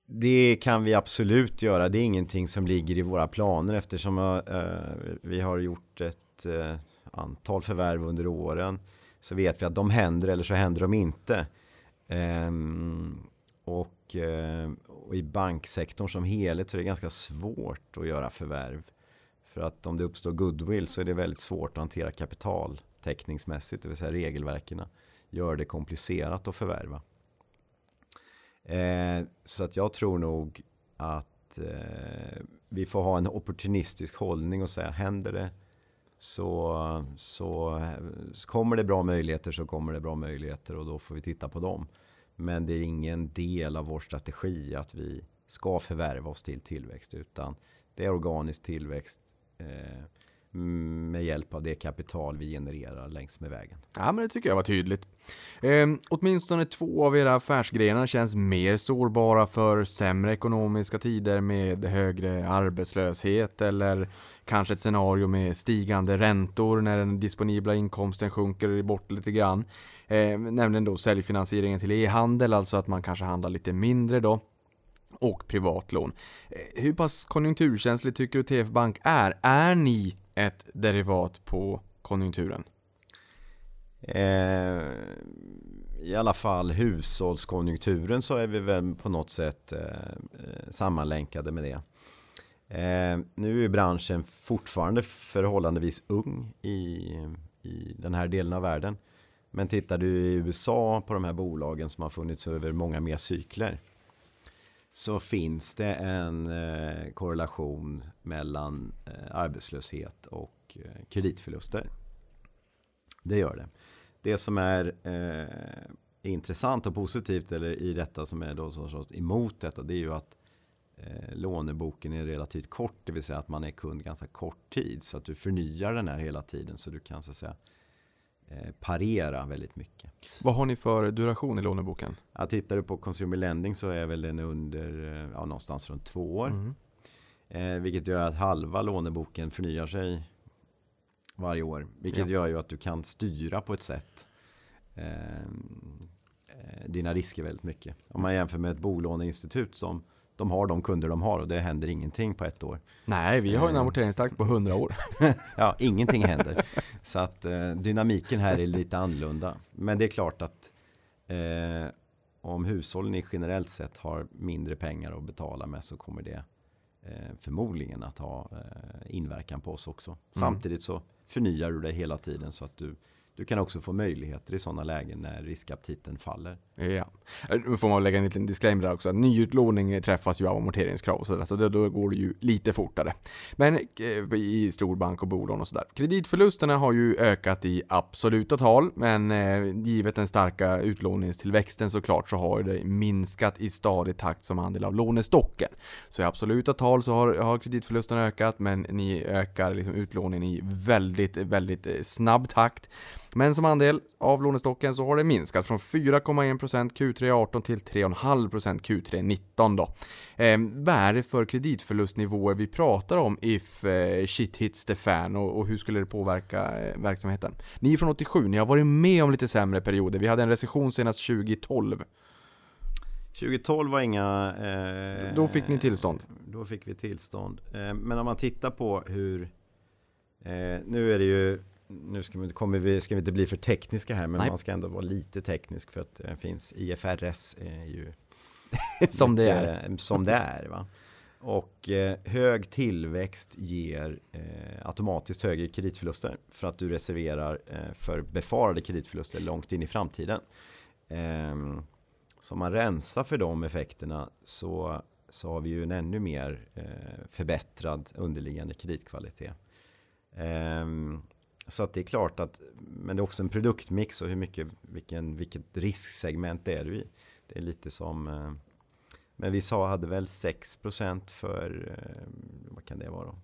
S4: Det kan vi absolut göra. Det är ingenting som ligger i våra planer eftersom eh, vi har gjort ett eh, antal förvärv under åren. Så vet vi att de händer eller så händer de inte. Ehm, och, eh, och i banksektorn som helhet så är det ganska svårt att göra förvärv. För att om det uppstår goodwill så är det väldigt svårt att hantera kapital täckningsmässigt, det vill säga regelverken gör det komplicerat att förvärva. Eh, så att jag tror nog att eh, vi får ha en opportunistisk hållning och säga händer det så, så, så kommer det bra möjligheter så kommer det bra möjligheter och då får vi titta på dem. Men det är ingen del av vår strategi att vi ska förvärva oss till tillväxt utan det är organisk tillväxt eh, med hjälp av det kapital vi genererar längs med vägen.
S3: Ja, men det tycker jag var tydligt. Eh, åtminstone två av era affärsgrenar känns mer sårbara för sämre ekonomiska tider med högre arbetslöshet eller kanske ett scenario med stigande räntor när den disponibla inkomsten sjunker bort lite grann. Eh, nämligen då säljfinansieringen till e-handel, alltså att man kanske handlar lite mindre då. Och privatlån. Eh, hur pass konjunkturkänslig tycker du TF Bank är? Är ni ett derivat på konjunkturen?
S4: Eh, I alla fall hushållskonjunkturen så är vi väl på något sätt eh, eh, sammanlänkade med det. Eh, nu är branschen fortfarande förhållandevis ung i, i den här delen av världen. Men tittar du i USA på de här bolagen som har funnits över många mer cykler så finns det en eh, korrelation mellan eh, arbetslöshet och eh, kreditförluster. Det gör det. Det som är eh, intressant och positivt eller i detta som är då så, så emot detta det är ju att eh, låneboken är relativt kort, det vill säga att man är kund ganska kort tid så att du förnyar den här hela tiden så du kan så att säga eh, parera väldigt mycket.
S3: Vad har ni för duration i låneboken?
S4: Ja, tittar du på Consumer Lending så är väl den under eh, ja, någonstans runt två år.
S3: Mm.
S4: Eh, vilket gör att halva låneboken förnyar sig varje år. Vilket
S3: Ja.
S4: gör ju att du kan styra på ett sätt eh, eh, dina risker väldigt mycket. Om man jämför med ett bolåneinstitut som de har de kunder de har och det händer ingenting på ett år.
S3: Nej, vi har en
S4: Eh.
S3: amorteringstakt på 100 år. <laughs>
S4: Ja, ingenting händer. Så att eh, dynamiken här är lite annorlunda. Men det är klart att eh, om hushållen generellt sett har mindre pengar att betala med så kommer det eh, förmodligen att ha eh, inverkan på oss också. Samtidigt så förnyar du dig hela tiden så att du, du kan också få möjligheter i sådana lägen när riskaptiten faller.
S3: Ja. Nu får man lägga en liten disclaimer där också. Nyutlåning träffas ju av amorteringskrav och sådär, så då, då går det ju lite fortare. Men eh, i storbank och bolån och sådär. Kreditförlusterna har ju ökat i absoluta tal, men eh, givet den starka utlåningstillväxten såklart så har det minskat i stadig takt som andel av lånestocken. Så i absoluta tal så har, har kreditförlusterna ökat, men ni ökar liksom utlåningen i väldigt, väldigt eh, snabb takt. Men som andel av lånestocken så har det minskat från 4,1% Q3 18 till 3,5% Q3 19 då. Eh, vad är det för kreditförlustnivåer vi pratar om if eh, shit hits the fan och, och hur skulle det påverka eh, verksamheten? Ni är från 87, ni har varit med om lite sämre perioder. Vi hade en recession senast 2012.
S4: 2012 var inga... Eh,
S3: Då fick ni tillstånd.
S4: Då fick vi tillstånd. Eh, men om man tittar på hur... Eh, nu är det ju... Nu ska vi, kommer vi, ska vi inte bli för tekniska här, men
S3: Nej.
S4: man ska ändå vara lite teknisk för att det finns IFRS är ju <laughs>
S3: som det är.
S4: eh, Som det är. Va? Och eh, hög tillväxt ger eh, automatiskt högre kreditförluster för att du reserverar eh, för befarade kreditförluster långt in i framtiden. Ehm, så om man rensar för de effekterna så, så har vi ju en ännu mer eh, förbättrad underliggande kreditkvalitet. Så att det är klart att, men det är också en produktmix och hur mycket, vilken, vilket risksegment är du i. Det är lite som, eh, men vi sa hade väl 6% för, eh, vad kan det vara då?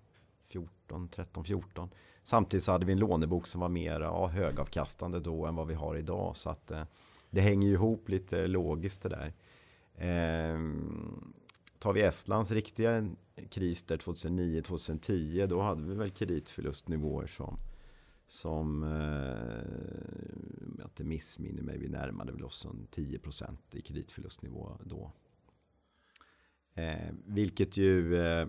S4: 14, 13, 14. Samtidigt så hade vi en lånebok som var mer ja, högavkastande då än vad vi har idag. Så att eh, det hänger ju ihop lite logiskt det där. Ehm, tar vi Estlands riktiga kris där 2009-2010 då hade vi väl kreditförlustnivåer som som eh, om jag inte missminner mig, vi närmade väl oss en 10% i kreditförlustnivå då. Eh, vilket ju eh,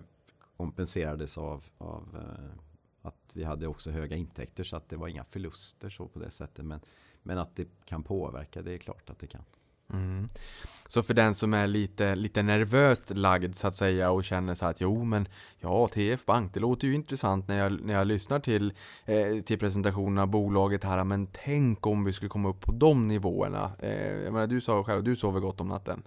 S4: kompenserades av, av eh, att vi hade också höga intäkter så att det var inga förluster så på det sättet. Men, men att det kan påverka, det är klart att det kan.
S3: Mm. Så för den som är lite, lite nervöst lagd så att säga och känner så att jo men ja TF Bank det låter ju intressant när jag, när jag lyssnar till, eh, till presentationen av bolaget här men tänk om vi skulle komma upp på de nivåerna. Eh, jag menar du sa själv, du sover gott om natten.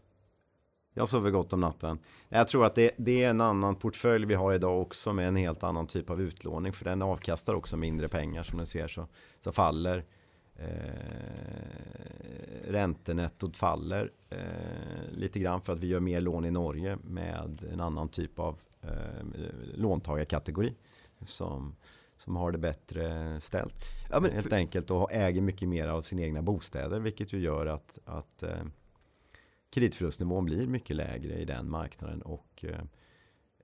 S4: Jag sover gott om natten. Jag tror att det, det är en annan portfölj vi har idag också med en helt annan typ av utlåning. För den avkastar också mindre pengar som ni ser så, så faller eh, räntenettot faller eh, lite grann för att vi gör mer lån i Norge med en annan typ av eh, låntagarkategori som, som har det bättre ställt.
S3: Ja, men
S4: Helt
S3: för-
S4: enkelt och äger mycket mer av sina egna bostäder vilket ju gör att, att eh, kreditförlustnivån blir mycket lägre i den marknaden och eh,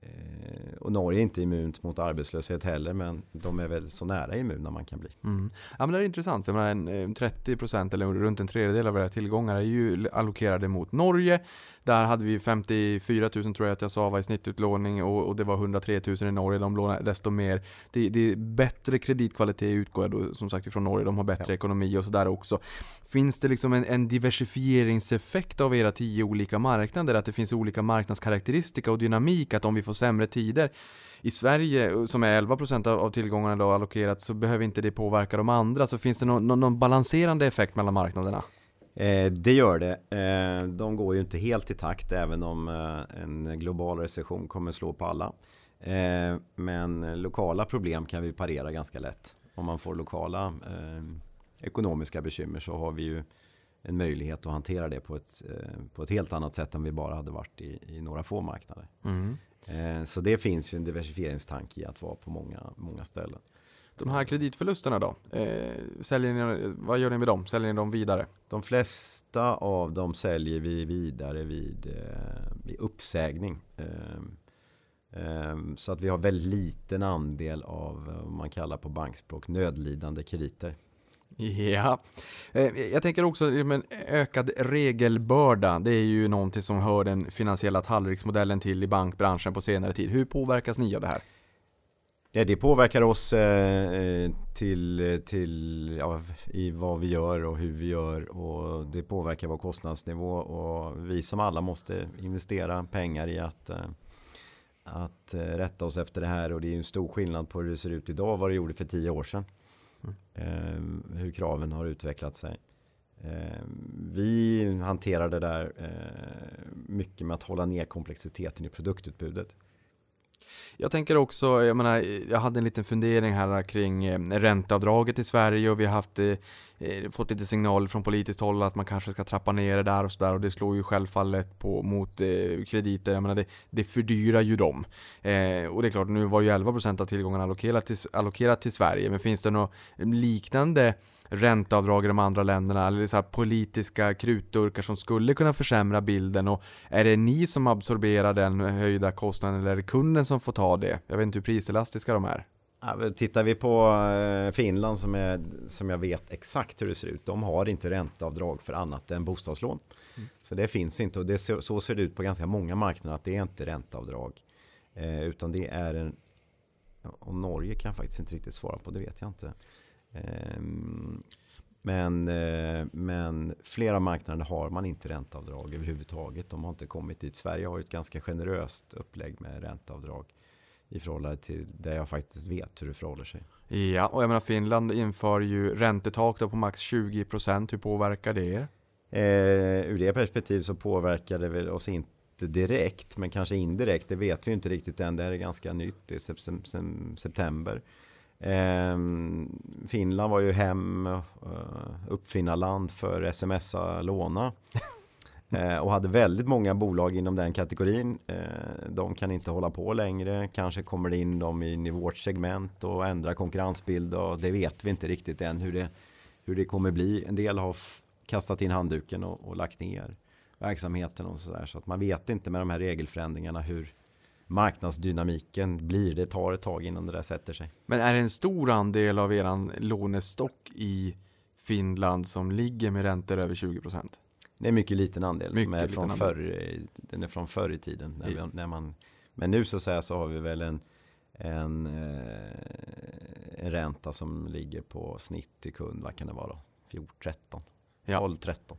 S4: Eh, och Norge är inte immunt mot arbetslöshet heller men de är väl så nära immuna man kan bli.
S3: Mm. Ja men det är intressant för 30% eh, eller runt en tredjedel av våra tillgångar är ju allokerade mot Norge. Där hade vi 54 000 tror jag att jag sa var i snittutlåning och, och det var 103 000 i Norge. De lånar desto mer. Det, det är bättre kreditkvalitet utgår jag då som sagt ifrån Norge. De har bättre
S4: Ja.
S3: ekonomi och sådär också. Finns det liksom en, en diversifieringseffekt av era tio olika marknader? Att det finns olika marknadskaraktäristika och dynamik? Att om vi får sämre tider i Sverige, som är 11% av, av tillgångarna då allokerat, så behöver inte det påverka de andra. Så finns det någon, någon, någon balanserande effekt mellan marknaderna?
S4: Eh, det gör det. Eh, de går ju inte helt i takt även om eh, en global recession kommer slå på alla. Men lokala problem kan vi parera ganska lätt. Om man får lokala ekonomiska bekymmer så har vi ju en möjlighet att hantera det på ett, på ett helt annat sätt än vi bara hade varit i, i några få marknader.
S3: Mm.
S4: Så det finns ju en diversifieringstanke i att vara på många, många ställen.
S3: De här kreditförlusterna då? Eh, säljer ni, vad gör ni med dem? Säljer ni dem vidare?
S4: De flesta av dem säljer vi vidare vid, eh, vid uppsägning. Ehm, ehm, så att vi har väldigt liten andel av vad man kallar på bankspråk nödlidande krediter.
S3: Ja, Eh, jag tänker också men ökad regelbörda. Det är ju någonting som hör den finansiella tallriksmodellen till i bankbranschen på senare tid. Hur påverkas ni av det här?
S4: Det, det påverkar oss eh, eh, till, till ja, i vad vi gör och hur vi gör och det påverkar vår kostnadsnivå och vi som alla måste investera pengar i att, eh, att eh, rätta oss efter det här och det är ju en stor skillnad på hur det ser ut idag och vad det gjorde för tio år sedan. Mm. hur kraven har utvecklat sig. Eh, vi hanterar det där mycket med att hålla ner komplexiteten i produktutbudet.
S3: Jag tänker också, jag menar, jag hade en liten fundering här kring eh, ränteavdraget i Sverige och vi har haft, eh, eh fått lite signaler från politiskt håll att man kanske ska trappa ner det där och sådär och det slår ju självfallet på, mot eh, krediter, jag menar det, det fördyrar ju dem. Eh, och det är klart, nu var ju 11% av tillgångarna allokerat till, allokerat till Sverige, men finns det något liknande ränteavdrag i de andra länderna eller så politiska krutdurkar som skulle kunna försämra bilden och är det ni som absorberar den höjda kostnaden eller är det kunden som får ta det? Jag vet inte hur priselastiska de är.
S4: Ja, tittar vi på eh, Finland som, är, som jag vet exakt hur det ser ut. De har inte ränteavdrag för annat än bostadslån. Mm. Så det finns inte och det, så ser det ut på ganska många marknader att det är inte ränteavdrag. Eh, utan det är en och Norge kan jag faktiskt inte riktigt svara på, det vet jag inte. Ehm, men, eh, men flera marknader har man inte ränteavdrag överhuvudtaget. De har inte kommit dit. Sverige har ett ganska generöst upplägg med ränteavdrag i förhållande till det jag faktiskt vet hur det förhåller sig.
S3: Ja, och jag menar Finland inför ju räntetak på max 20%. Hur påverkar det er?
S4: Eh, ur det perspektiv så påverkar det väl oss inte direkt, men kanske indirekt. Det vet vi inte riktigt än. Det är ganska nytt. Det är september. Eh, Finland var ju hem, uh, uppfinnarland för smsa låna. <laughs> eh, och hade väldigt många bolag inom den kategorin. Eh, de kan inte hålla på längre. Kanske kommer det in dem i vårt segment och ändrar konkurrensbild. Och det vet vi inte riktigt än hur det, hur det kommer bli. En del har kastat in handduken och, och lagt ner verksamheten och sådär. Så att man vet inte med de här regelförändringarna hur, marknadsdynamiken blir. Det tar ett tag innan det där sätter sig.
S3: Men är det en stor andel av eran lånestock i Finland som ligger med räntor över 20 procent?
S4: Det är en mycket liten andel mycket som är från, förr, den är från förr i tiden. När vi, när man, men nu så, säga, så har vi väl en, en, eh, en ränta som ligger på snitt till kund, vad kan det vara? 14, 13, ja. 12, 13.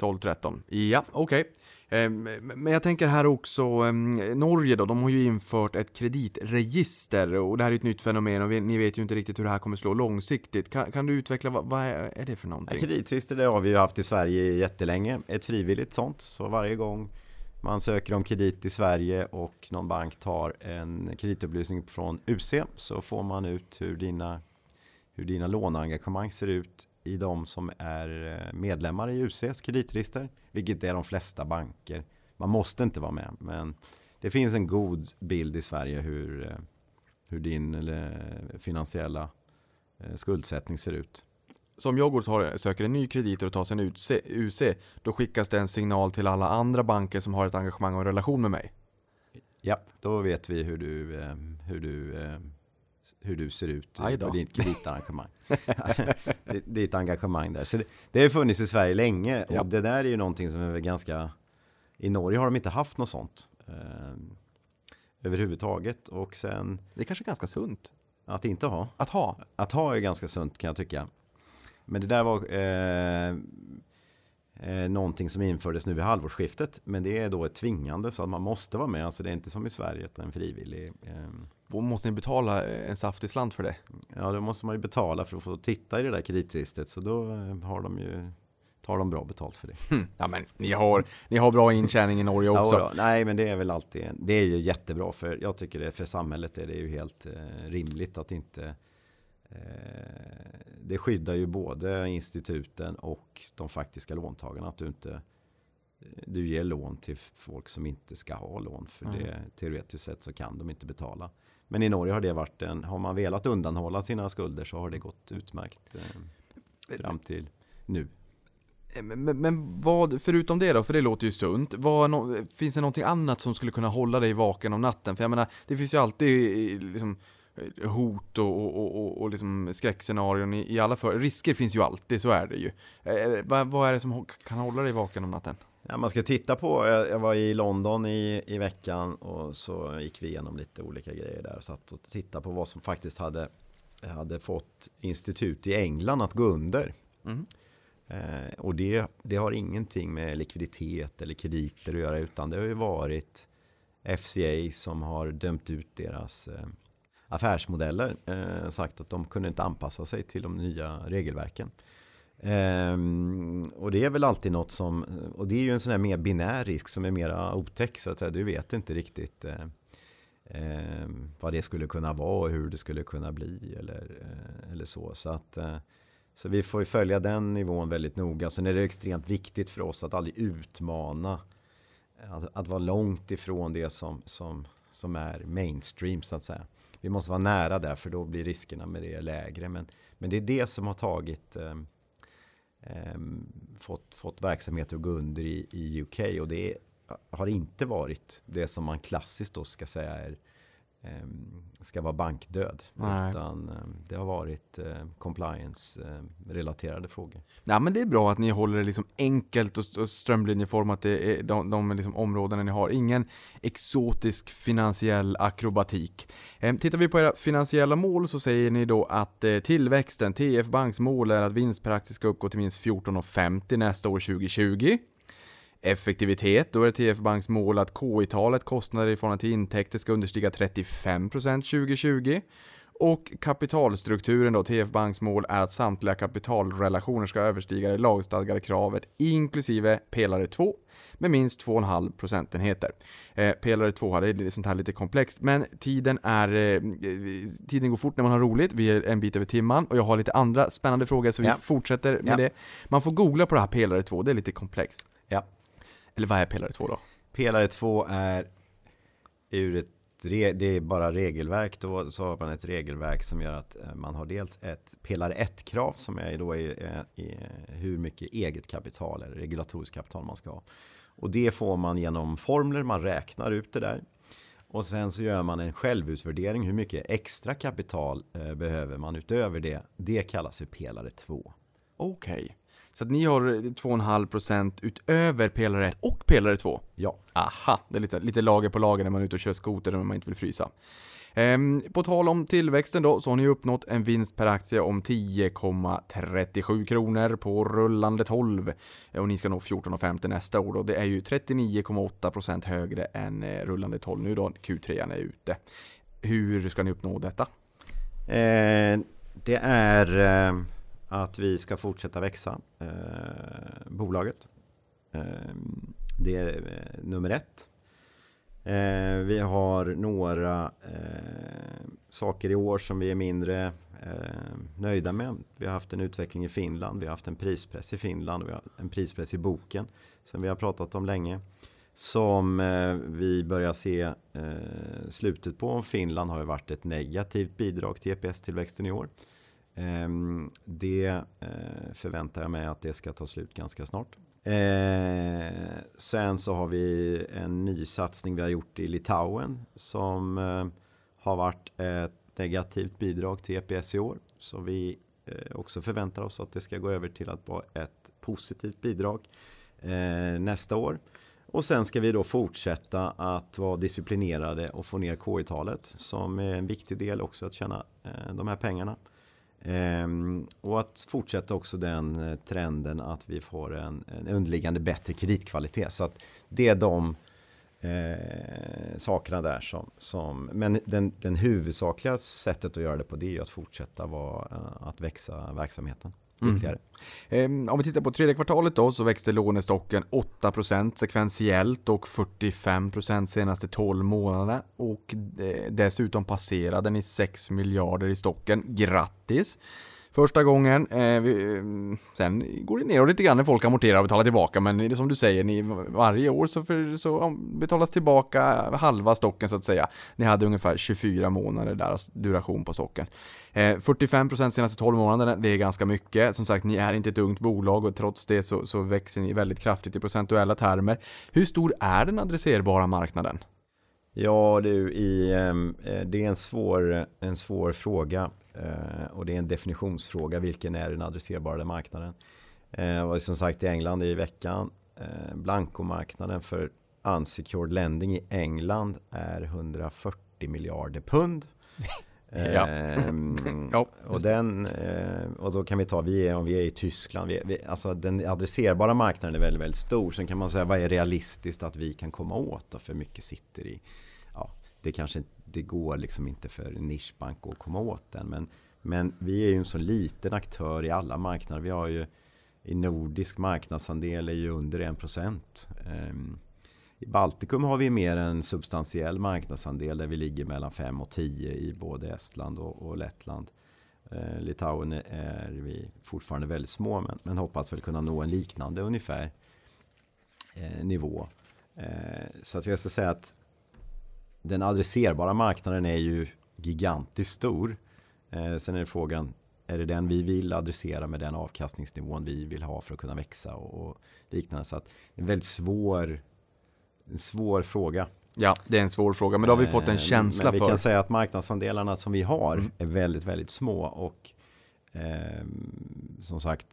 S3: 12-13. Ja, okej. Okay. Ehm, men jag tänker här också, ehm, Norge då, de har ju infört ett kreditregister och det här är ett nytt fenomen och ni vet ju inte riktigt hur det här kommer slå långsiktigt. Kan, kan du utveckla, vad, vad, är det för någonting?
S4: Kreditregister det har vi ju haft i Sverige jättelänge, ett frivilligt sånt. Så varje gång man söker om kredit i Sverige och någon bank tar en kreditupplysning från UC så får man ut hur dina, hur dina låneengagemang ser ut i de som är eh, medlemmar i UCs kreditregister, vilket är de flesta banker. Man måste inte vara med, men det finns en god bild i Sverige hur, eh, hur din eller, finansiella eh, skuldsättning ser ut.
S3: Så om jag går och tar, söker en ny kredit och tar sig en UC, då skickas det en signal till alla andra banker som har ett engagemang och en relation med mig?
S4: Ja, då vet vi hur du, hur du hur du ser ut på ditt kreditarrangemang. <laughs> <laughs> ditt engagemang där. Så det, det har funnits i Sverige länge och ja. det där är ju någonting som är ganska i Norge har de inte haft något sånt eh, överhuvudtaget och sen.
S3: Det är kanske ganska sunt.
S4: Att inte ha.
S3: Att ha.
S4: Att ha är ganska sunt kan jag tycka. Men det där var eh, eh, någonting som infördes nu vid halvårsskiftet. Men det är då ett tvingande så att man måste vara med. Alltså det är inte som i Sverige utan en frivillig.
S3: Eh. Måste ni betala en saftig slant för det?
S4: Ja, då måste man ju betala för att få titta i det där kreditregistret. Så då eh, har de ju tar de bra betalt för det.
S3: Hmm. Ja, men ni har, ni har bra intjäning i Norge <laughs> också. Ja,
S4: nej, men det är väl alltid, det är ju jättebra för jag tycker det för samhället är det ju helt eh, rimligt att inte eh, det skyddar ju både instituten och de faktiska låntagarna att du inte du ger lån till folk som inte ska ha lån för
S3: Mm.
S4: det teoretiskt sett så kan de inte betala. Men i Norge har det varit en, har man velat undanhålla sina skulder så har det gått utmärkt eh, fram till nu.
S3: Eh, men, men- men vad, förutom det då, för det låter ju sunt, vad, no, finns det någonting annat som skulle kunna hålla dig vaken om natten? För jag menar, det finns ju alltid eh, liksom eh, hot och, och, och, och, liksom skräckscenarion i, i alla för Risker finns ju alltid, så är det ju. Eh, vad, vad är det som kan hålla dig vaken om natten?
S4: Ja, man ska titta på, jag, var i London i, i veckan och så gick vi igenom lite olika grejer där. Satt och tittade på vad som faktiskt hade, hade fått institut i England att gå under.
S3: Mm.
S4: Eh, och det, det har ingenting med likviditet eller krediter att göra utan det har ju varit FCA som har dömt ut deras eh, affärsmodeller. Eh, sagt att de kunde inte anpassa sig till de nya regelverken. Um, och det är väl alltid något som, och det är ju en sån här mer binär risk som är mera otäck så att säga. Du vet inte riktigt uh, eh, ehm, vad det skulle kunna vara och hur det skulle kunna bli eller, uh, eller så. Så att uh, så vi får ju följa den nivån väldigt noga. Sen är det extremt viktigt för oss att aldrig utmana. Att, att vara långt ifrån det som, som, som är mainstream så att säga. Vi måste vara nära där för då blir riskerna med det lägre. Men, men det är det som har tagit eh, eh, fått, fått verksamheter att gå under i, i UK och det har inte varit det som man klassiskt då ska säga är eh, ska vara bankdöd.
S3: Nej.
S4: Utan eh, det har varit eh, compliance-relaterade frågor.
S3: Ja men det är bra att ni håller det liksom enkelt och, strömlinjeformat det är de, de liksom områdena ni har. Ingen exotisk finansiell akrobatik. Tittar vi på era finansiella mål så säger ni då att eh, tillväxten, TF Banks mål är att vinst per aktie ska uppgå till minst 14,50 nästa år 2020. Effektivitet, då är det TF Banks mål att KI-talet, kostnader i förhållande till intäkter, ska understiga 35% 2020. Och kapitalstrukturen då, TF Banks mål är att samtliga kapitalrelationer ska överstiga det lagstadgade kravet inklusive pelare 2 med minst 2,5 procentenheter. Eh, pelare 2 hade det är sånt här lite komplext, men tiden är eh, tiden går fort när man har roligt. Vi är en bit över timman och jag har lite andra spännande frågor så vi
S4: Ja.
S3: fortsätter med
S4: Ja.
S3: det. Man får googla på det här pelare 2, det är lite komplext.
S4: Ja.
S3: Eller vad är pelare 2 då?
S4: Pelare 2 är ur ett det är bara regelverk då så har man ett regelverk som gör att eh, man har dels ett pelare 1 krav som är då i, i, i hur mycket eget kapital eller regulatoriskt kapital man ska ha. Och det får man genom formler, man räknar ut det där. Och sen så gör man en självutvärdering hur mycket extra kapital eh, behöver man utöver det. Det kallas för pelare 2.
S3: Okej. Så att ni har 2,5% utöver pelare 1 och pelare 2?
S4: Ja.
S3: Aha, det är lite, lite lager på lager när man är ute och kör skoter och man inte vill frysa. Ehm, på tal om tillväxten då, så har ni uppnått en vinst per aktie om 10,37 kronor på rullande 12. Och ni ska nå 14,50 nästa år då. Det är ju 39,8% högre än eh, rullande 12 nu då, Q3 är ute. Hur ska ni uppnå detta?
S4: Eh, det är eh, att vi ska fortsätta växa eh, bolaget. Eh, det är eh, nummer ett. Eh, vi har några eh, saker i år som vi är mindre eh, nöjda med. Vi har haft en utveckling i Finland. Vi har haft en prispress i Finland. Vi har en prispress i boken som vi har pratat om länge. Som eh, vi börjar se eh, slutet på. Finland har ju varit ett negativt bidrag till EPS-tillväxten i år. Ehm, det eh, förväntar jag mig att det ska ta slut ganska snart. Eh, sen så har vi en ny satsning vi har gjort i Litauen som eh, har varit ett negativt bidrag till EPS i år. Så vi också förväntar oss att det ska gå över till att vara ett positivt bidrag nästa år. Och sen ska vi då fortsätta att vara disciplinerade och få ner KI-talet som är en viktig del också att tjäna de här pengarna. Ehm, och att fortsätta också den eh, trenden att vi får en, en underliggande bättre kreditkvalitet. Så att det är de eh, sakerna där som, som men den, den huvudsakliga sättet att göra det på det är ju att fortsätta vara, eh, att växa verksamheten Mm. ytterligare.
S3: Ehm, Om vi tittar på tredje kvartalet då så växte lånestocken 8% sekventiellt och 45% senaste 12 månaderna. Och eh, dessutom passerade ni 6 miljarder i stocken. Grattis! Första gången, eh, vi, sen går det ner lite grann när folk amorterar och betalar tillbaka men det är som du säger, ni, varje år så, för, så betalas tillbaka halva stocken så att säga. Ni hade ungefär 24 månader där duration på stocken. Eh, 45% senaste 12 månaderna, det är ganska mycket. Som sagt, ni är inte ett ungt bolag och trots det så, så växer ni väldigt kraftigt i procentuella termer. Hur stor är den adresserbara marknaden?
S4: Ja du, i, eh, det är en svår, en svår fråga. Eh, och det är en definitionsfråga. Vilken är den adresserbara marknaden? Eh, och som sagt i England i veckan. Blankomarknaden för unsecured lending i England är 140 miljarder pund. <laughs> ja. Ehm, <laughs> ja, och, den, och då kan vi ta, vi är, om vi är i Tyskland, vi, vi, alltså den adresserbara marknaden är väldigt, väldigt stor. Sen kan man säga, vad är realistiskt att vi kan komma åt? Då? För mycket sitter i det kanske det går liksom inte för en nischbank att komma åt den. Men, men vi är ju en så liten aktör i alla marknader. Vi har ju i nordisk marknadsandel är ju under 1%. Ehm, I Baltikum har vi mer en substantiell marknadsandel där vi ligger mellan 5 och 10 i både Estland och, och Lettland. Ehm, Litauen är vi fortfarande väldigt små men, men hoppas väl kunna nå en liknande ungefär eh, nivå. Eh, så att jag ska säga att den adresserbara marknaden är ju gigantiskt stor. Eh, sen är frågan, är det den vi vill adressera med den avkastningsnivån vi vill ha för att kunna växa och, och liknande. Så att det är en väldigt svår, en svår fråga.
S3: Ja, det är en svår fråga, men då har vi fått en eh, känsla
S4: men
S3: vi
S4: för. Vi kan säga att marknadsandelarna som vi har mm. är väldigt, väldigt små och eh, som sagt,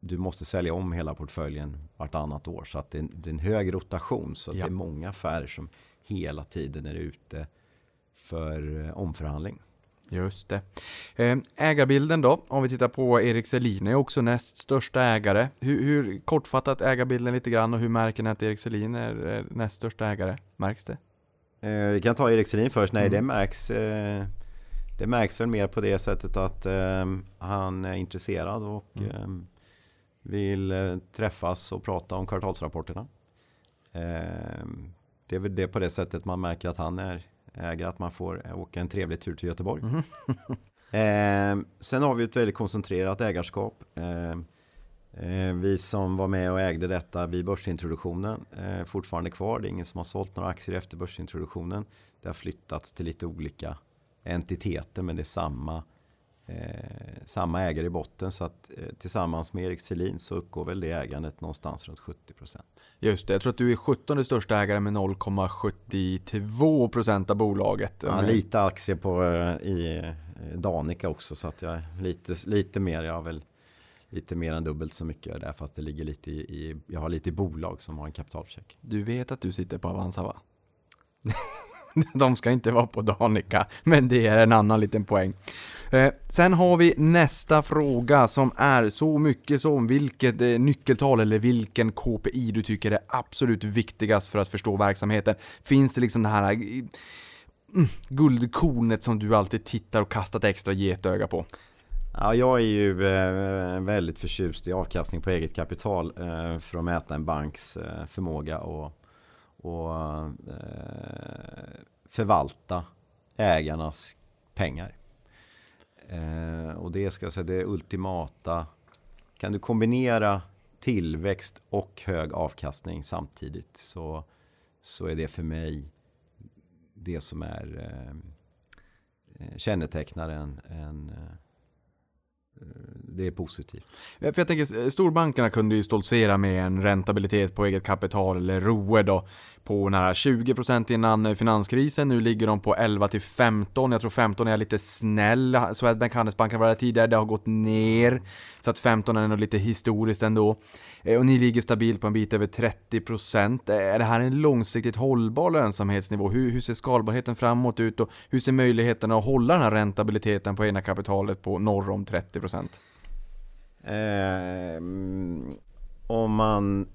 S4: du måste sälja om hela portföljen vartannat år så att det är, det är en hög rotation så ja. det är många affärer som hela tiden är ute för eh, omförhandling.
S3: Just det. Eh, ägarbilden då, om vi tittar på Erik Selin är också näst största ägare. Hur, hur kortfattat ägarbilden lite grann och hur märker ni att Erik Selin är näst största ägare? Märks det?
S4: Eh, vi kan ta Erik Selin först. Nej, mm. det märks. det märks väl mer på det sättet att han är intresserad och mm. vill träffas och prata om kvartalsrapporterna det är väl det på det sättet man märker att han är ägare, att man får åka en trevlig tur till Göteborg. Mm. <laughs> eh, sen har vi ett väldigt koncentrerat ägarskap. Eh, eh, vi som var med och ägde detta vid börsintroduktionen är fortfarande kvar. Det är ingen som har sålt några aktier efter börsintroduktionen. Det har flyttats till lite olika entiteter men det är samma eh, samma ägare i botten. Så att eh, tillsammans med Erik Selin så uppgår väl det ägandet någonstans runt 70
S3: Just det, jag tror att du är 17 största ägare med 0,72% av bolaget.
S4: Ja, lite aktier på eh, i eh, Danica också så att jag lite, lite mer, jag har väl lite mer än dubbelt så mycket där fast det ligger lite i, i jag har lite i bolag som har en kapitalförsäkring.
S3: Du vet att du sitter på Avanza va? <laughs> De ska inte vara på Danica, men det är en annan liten poäng. Eh, sen har vi nästa fråga som är så mycket som vilket eh, nyckeltal eller vilken KPI du tycker är absolut viktigast för att förstå verksamheten. Finns det liksom det här eh, mm, guldkornet som du alltid tittar och kastar ett extra getöga på?
S4: Ja, jag är ju eh, väldigt förtjust i avkastning på eget kapital eh, för att mäta en banks eh, förmåga att och eh, förvalta ägarnas pengar. Eh, och det ska jag säga, det ultimata. Kan du kombinera tillväxt och hög avkastning samtidigt så, så är det för mig det som är eh, kännetecknar en, en eh, Eh, det är positivt.
S3: Eh, för jag tänker, eh, storbankerna kunde ju stoltsera med en räntabilitet på eget kapital, eller ROE då, på nära 20% innan finanskrisen. Nu ligger de på 11 till 15. Jag tror 15 är lite snäll. Swedbank, Handelsbanken var där tidigare, det har gått ner. Så att 15 är nog lite historiskt ändå. Och ni ligger stabilt på en bit över 30%. Är det här en långsiktigt hållbar lönsamhetsnivå? Hur, hur ser skalbarheten framåt ut och hur ser möjligheterna att hålla den här räntabiliteten på egna kapitalet på norr om 30%?
S4: Eh, mm, om man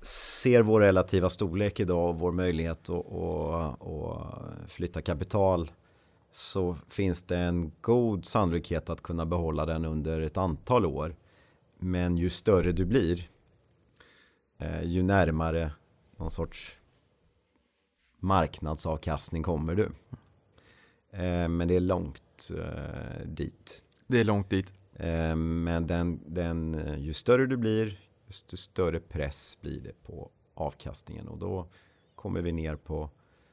S4: ser vår relativa storlek idag och vår möjlighet att, att, att flytta kapital så finns det en god sannolikhet att kunna behålla den under ett antal år. Men ju större du blir, eh, ju närmare någon sorts marknadsavkastning kommer du. Eh, men det är långt eh, dit.
S3: Det är långt dit.
S4: Eh, men den, den, eh, ju större du blir, desto större press blir det på avkastningen. Och då kommer vi ner på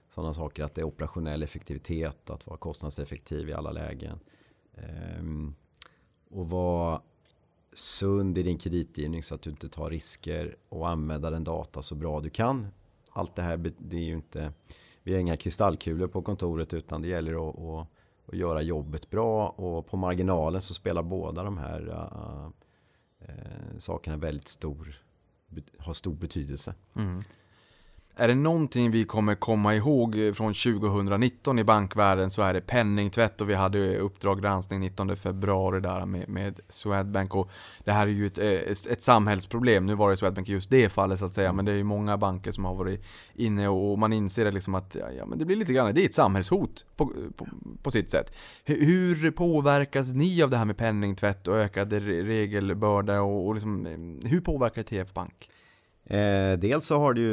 S4: sådana saker att det är operationell effektivitet, att vara kostnadseffektiv i alla lägen. Ehm, och vara sund i din kreditgivning så att du inte tar risker och använda den data så bra du kan. Allt det här, det är ju inte, vi har inga kristallkulor på kontoret utan det gäller att, att, och göra jobbet bra och på marginalen så spelar båda de här uh, uh, sakerna väldigt stor, har stor betydelse.
S3: Mm. Är det någonting vi kommer komma ihåg eh, från 2019 i bankvärlden så är det penningtvätt och vi hade eh, Uppdrag granskning 19 februari där med, med Swedbank och det här är ju ett, eh, ett, ett samhällsproblem. Nu var det Swedbank i just det fallet så att säga men det är ju många banker som har varit inne och man inser det liksom att ja, men det blir lite grann, det är ett samhällshot på, på, på sitt sätt. Hur påverkas ni av det här med penningtvätt och ökade regelbörda och, och liksom, hur påverkar det TF Bank?
S4: Eh, dels så har du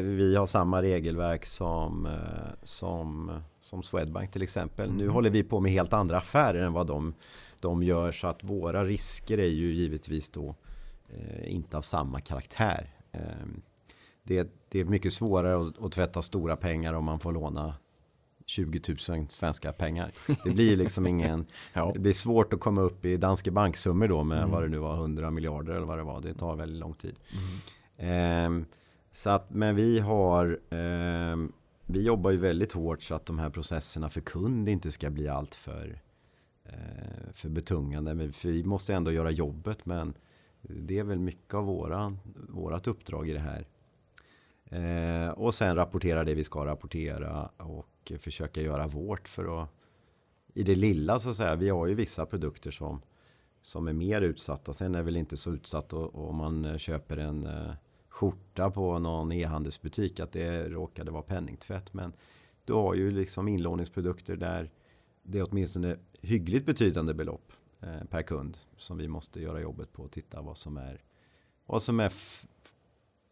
S4: vi har samma regelverk som, eh, som, som Swedbank till exempel. Mm. Nu håller vi på med helt andra affärer än vad de, de gör så att våra risker är ju givetvis då eh, inte av samma karaktär. Eh, det, det, är mycket svårare att, att tvätta stora pengar om man får låna 20 000 svenska pengar. Det blir liksom ingen, <laughs> ja. det blir svårt att komma upp i Danske banksummor då med mm. vad det nu var 100 miljarder eller vad det var. Det tar väldigt lång tid. Mm. Eh, så att, men vi har eh, Vi jobbar ju väldigt hårt så att de här processerna för kund inte ska bli allt för eh, För betungande. För vi måste ändå göra jobbet men Det är väl mycket av våra, vårat uppdrag i det här. Eh, och sen rapportera det vi ska rapportera och försöka göra vårt för att i det lilla så att säga. Vi har ju vissa produkter som som är mer utsatta. Sen är det väl inte så utsatt om man köper en eh, skjorta på någon e-handelsbutik att det råkade vara penningtvätt. Men du har ju liksom inlåningsprodukter där det är åtminstone hyggligt betydande belopp eh, per kund som vi måste göra jobbet på och titta vad som är vad som är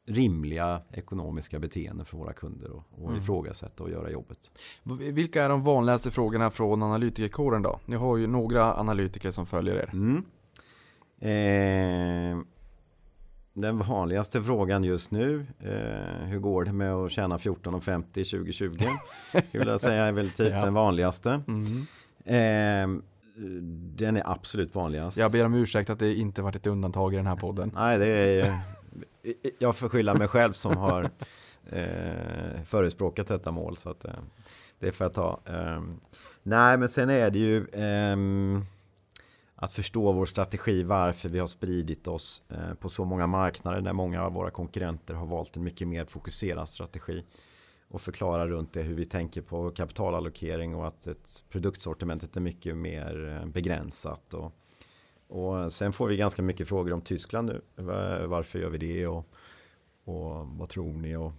S4: rimliga ekonomiska beteenden för våra kunder och, och mm. ifrågasätta och göra jobbet.
S3: Vilka är de vanligaste frågorna från analytikerkåren då? Ni har ju några analytiker som följer er.
S4: Mm. Eh, den vanligaste frågan just nu, eh, hur går det med att tjäna 14,50 2020? Skulle jag säga är väl typ <laughs> ja. den vanligaste. Mm. Eh, den är absolut vanligast.
S3: Jag ber om ursäkt att det inte varit ett undantag i den här podden.
S4: Nej, det är jag får skylla mig själv som har eh, förespråkat detta mål. Så att, eh, det får jag ta. Eh, nej, men sen är det ju ehm, att förstå vår strategi, varför vi har spridit oss eh, på så många marknader där många av våra konkurrenter har valt en mycket mer fokuserad strategi och förklara runt det hur vi tänker på kapitalallokering och att ett produktsortimentet är mycket mer eh, begränsat och och sen får vi ganska mycket frågor om Tyskland nu. Varför gör vi det och, och vad tror ni? Och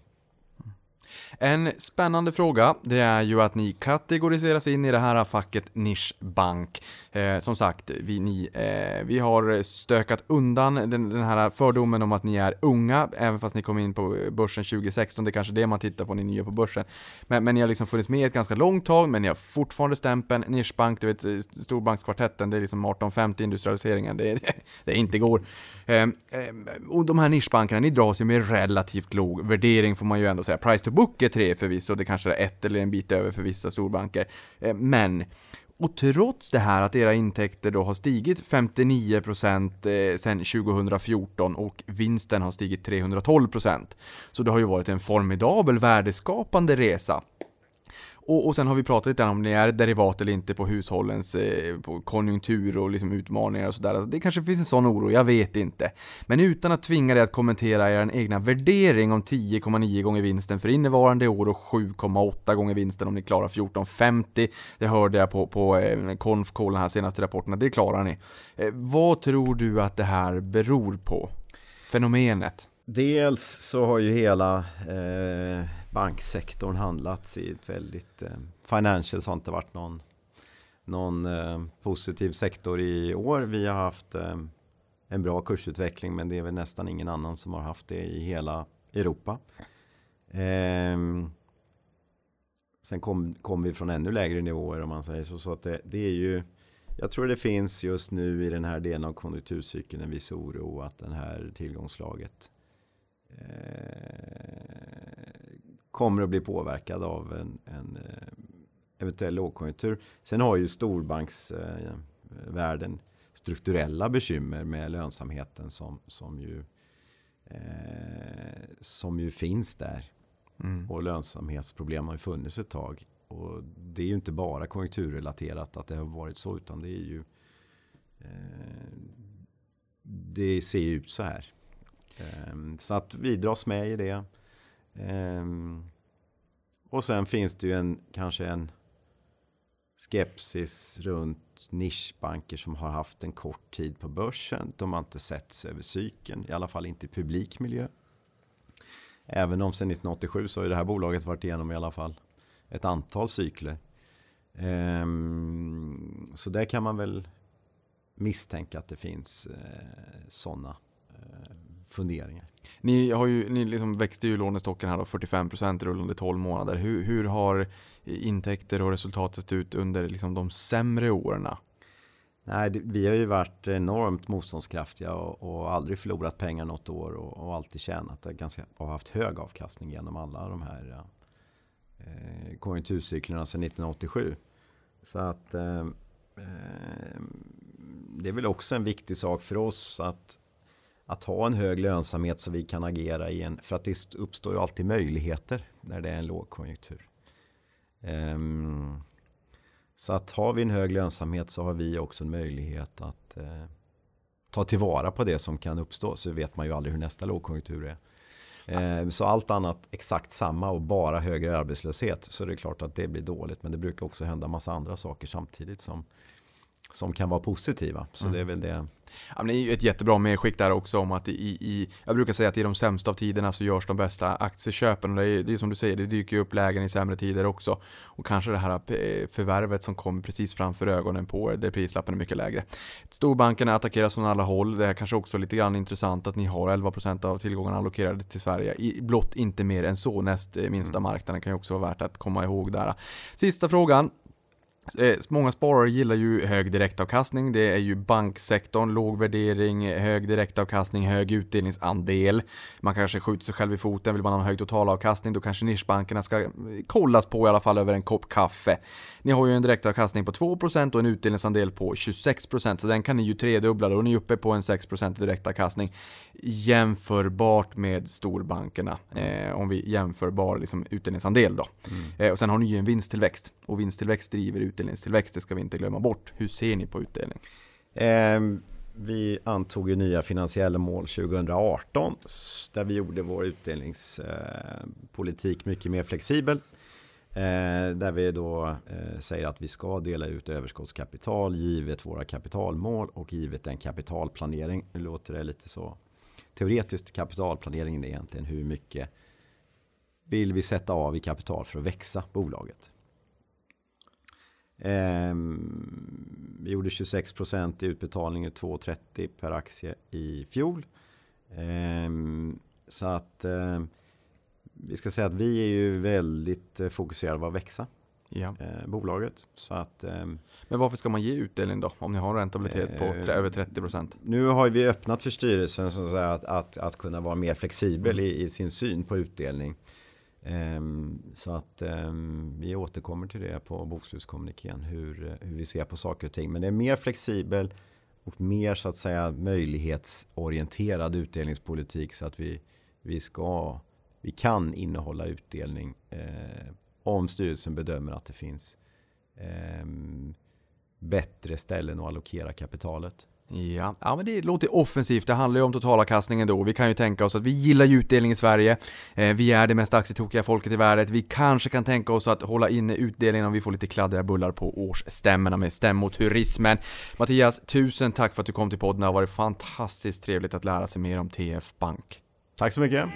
S3: en spännande fråga, det är ju att ni kategoriseras in i det här facket nischbank. Eh, som sagt, vi, ni, eh, vi har stökat undan den, den, här fördomen om att ni är unga, även fast ni kom in på börsen 2016. Det är kanske det man tittar på, ni är nya på börsen. Men, men ni har liksom funnits med ett ganska långt tag, men ni har fortfarande stämpeln nischbank, du vet eh, storbankskvartetten, det är liksom 1850 industrialiseringen, det, det, <laughs> det inte går. Eh, och de här nischbankerna, ni dras ju med relativt låg värdering får man ju ändå säga. Price to book är 3 förvisso, det kanske är ett eller en bit över för vissa storbanker. Eh, men och trots det här att era intäkter då har stigit 59% sedan 2014 och vinsten har stigit 312%. Så det har ju varit en formidabel värdeskapande resa. Och, och sen har vi pratat lite om det är derivat eller inte på hushållens eh, på konjunktur och liksom utmaningar och sådär. Alltså det kanske finns en sån oro, jag vet inte. Men utan att tvinga dig att kommentera er egna värdering om 10,9 gånger vinsten för innevarande år och 7,8 gånger vinsten om ni klarar 14,50. Det hörde jag på, på eh, Konf-call, här senaste rapporterna. det klarar ni. Eh, vad tror du att det här beror på? Fenomenet?
S4: Dels så har ju hela eh banksektorn handlats i ett väldigt eh, financials har inte varit någon, någon eh, positiv sektor i år. Vi har haft eh, en bra kursutveckling men det är väl nästan ingen annan som har haft det i hela Europa. Eh, sen kom, kom vi från ännu lägre nivåer om man säger så. Så att det, det är ju jag tror det finns just nu i den här delen av konjunkturcykeln en viss oro att den här tillgångslaget eh, kommer att bli påverkad av en, en eh, eventuell lågkonjunktur. Sen har ju storbanksvärlden strukturella bekymmer med lönsamheten som, som, ju, eh, som ju finns där. Mm. Och lönsamhetsproblem har ju funnits ett tag. Och det är ju inte bara konjunkturrelaterat att det har varit så utan det är ju eh, Det ser ju ut så här. Eh, så att vi dras med i det. Ehm, och sen finns det ju en kanske en skepsis runt nischbanker som har haft en kort tid på börsen. De har inte setts över cykeln, i alla fall inte i publik miljö. Även om sedan 1987 så har det här bolaget varit igenom i alla fall ett antal cykler. Ehm, så där kan man väl misstänka att det finns eh, sådana eh, funderingar.
S3: Ni, har ju, ni liksom växte ju lånestocken här då 45% rullande 12 månader. Hur, hur har intäkter och resultat sett ut under liksom de sämre åren?
S4: Nej, det, vi har ju varit enormt motståndskraftiga och, och aldrig förlorat pengar något år och, och alltid tjänat det ganska och haft hög avkastning genom alla de här eh, eh konjunkturcyklerna sedan 1987. Så att eh, eh, det är väl också en viktig sak för oss att att ha en hög lönsamhet så vi kan agera i en, för att det uppstår ju alltid möjligheter när det är en lågkonjunktur. Um, så att har vi en hög lönsamhet så har vi också en möjlighet att uh, ta tillvara på det som kan uppstå. Så vet man ju aldrig hur nästa lågkonjunktur är. Um, så allt annat exakt samma och bara högre arbetslöshet så är det klart att det blir dåligt. Men det brukar också hända massa andra saker samtidigt som som kan vara positiva. Så mm. det är väl det.
S3: Ja, det är ett jättebra medskick där också om att i, i, jag brukar säga att i de sämsta av tiderna så görs de bästa aktieköpen. Och det är, det är som du säger, det dyker upp lägen i sämre tider också. Och kanske det här eh, förvärvet som kommer precis framför ögonen på er, där prislappen är mycket lägre. Storbankerna attackeras från alla håll. Det är kanske också lite grann intressant att ni har 11% av tillgångarna allokerade till Sverige. I blott inte mer än så. Näst eh, minsta mm. marknaden kan ju också vara värt att komma ihåg där. Sista frågan. Eh, många sparare gillar ju hög direktavkastning. Det är ju banksektorn, låg värdering, hög direktavkastning, hög utdelningsandel. Man kanske skjuter sig själv i foten. Vill man ha en hög totalavkastning då kanske nischbankerna ska eh, kollas på i alla fall över en kopp kaffe. Ni har ju en direktavkastning på 2% och en utdelningsandel på 26% så den kan ni ju tredubbla då. Ni är uppe på en 6% direktavkastning. Jämförbart med storbankerna. Eh, om vi jämför bara liksom utdelningsandel då. Mm. Eh, och sen har ni ju en vinsttillväxt och vinsttillväxt driver utdelningstillväxt, det ska vi inte glömma bort. Hur ser ni på utdelning?
S4: Eh, vi antog ju nya finansiella mål 2018 där vi gjorde vår utdelningspolitik eh, mycket mer flexibel. Eh, där vi då eh, säger att vi ska dela ut överskottskapital givet våra kapitalmål och givet en kapitalplanering. Nu låter det lite så teoretiskt. Kapitalplaneringen är egentligen hur mycket vill vi sätta av i kapital för att växa bolaget. Eh, vi gjorde 26 i utbetalning, 2,30 per aktie i fjol. Eh, så att eh, vi ska säga att vi är ju väldigt eh, fokuserade på att växa. Ja. Eh, bolaget. Så att, ehm,
S3: Men varför ska man ge utdelning då? Om ni har en rentabilitet på eh, över 30%
S4: Nu har vi öppnat för styrelsen så att, att, att kunna vara mer flexibel mm. i, i, sin syn på utdelning. Ehm, så att ehm, vi återkommer till det på bokslutskommunikén hur, hur vi ser på saker och ting. Men det är mer flexibel och mer så att säga möjlighetsorienterad utdelningspolitik så att vi, vi ska vi kan innehålla utdelning eh, om styrelsen bedömer att det finns eh, bättre ställen att allokera kapitalet.
S3: Ja, ja, men det låter offensivt. Det handlar ju om totalavkastningen då. Vi kan ju tänka oss att vi gillar ju utdelning i Sverige. Eh, vi är det mest aktietokiga folket i världen. Vi kanske kan tänka oss att hålla inne utdelningen om vi får lite kladdiga bullar på årsstämmorna med stämmoturismen. Mattias, tusen tack för att du kom till podden. Det har varit fantastiskt trevligt att lära sig mer om TF Bank.
S4: Tack så mycket.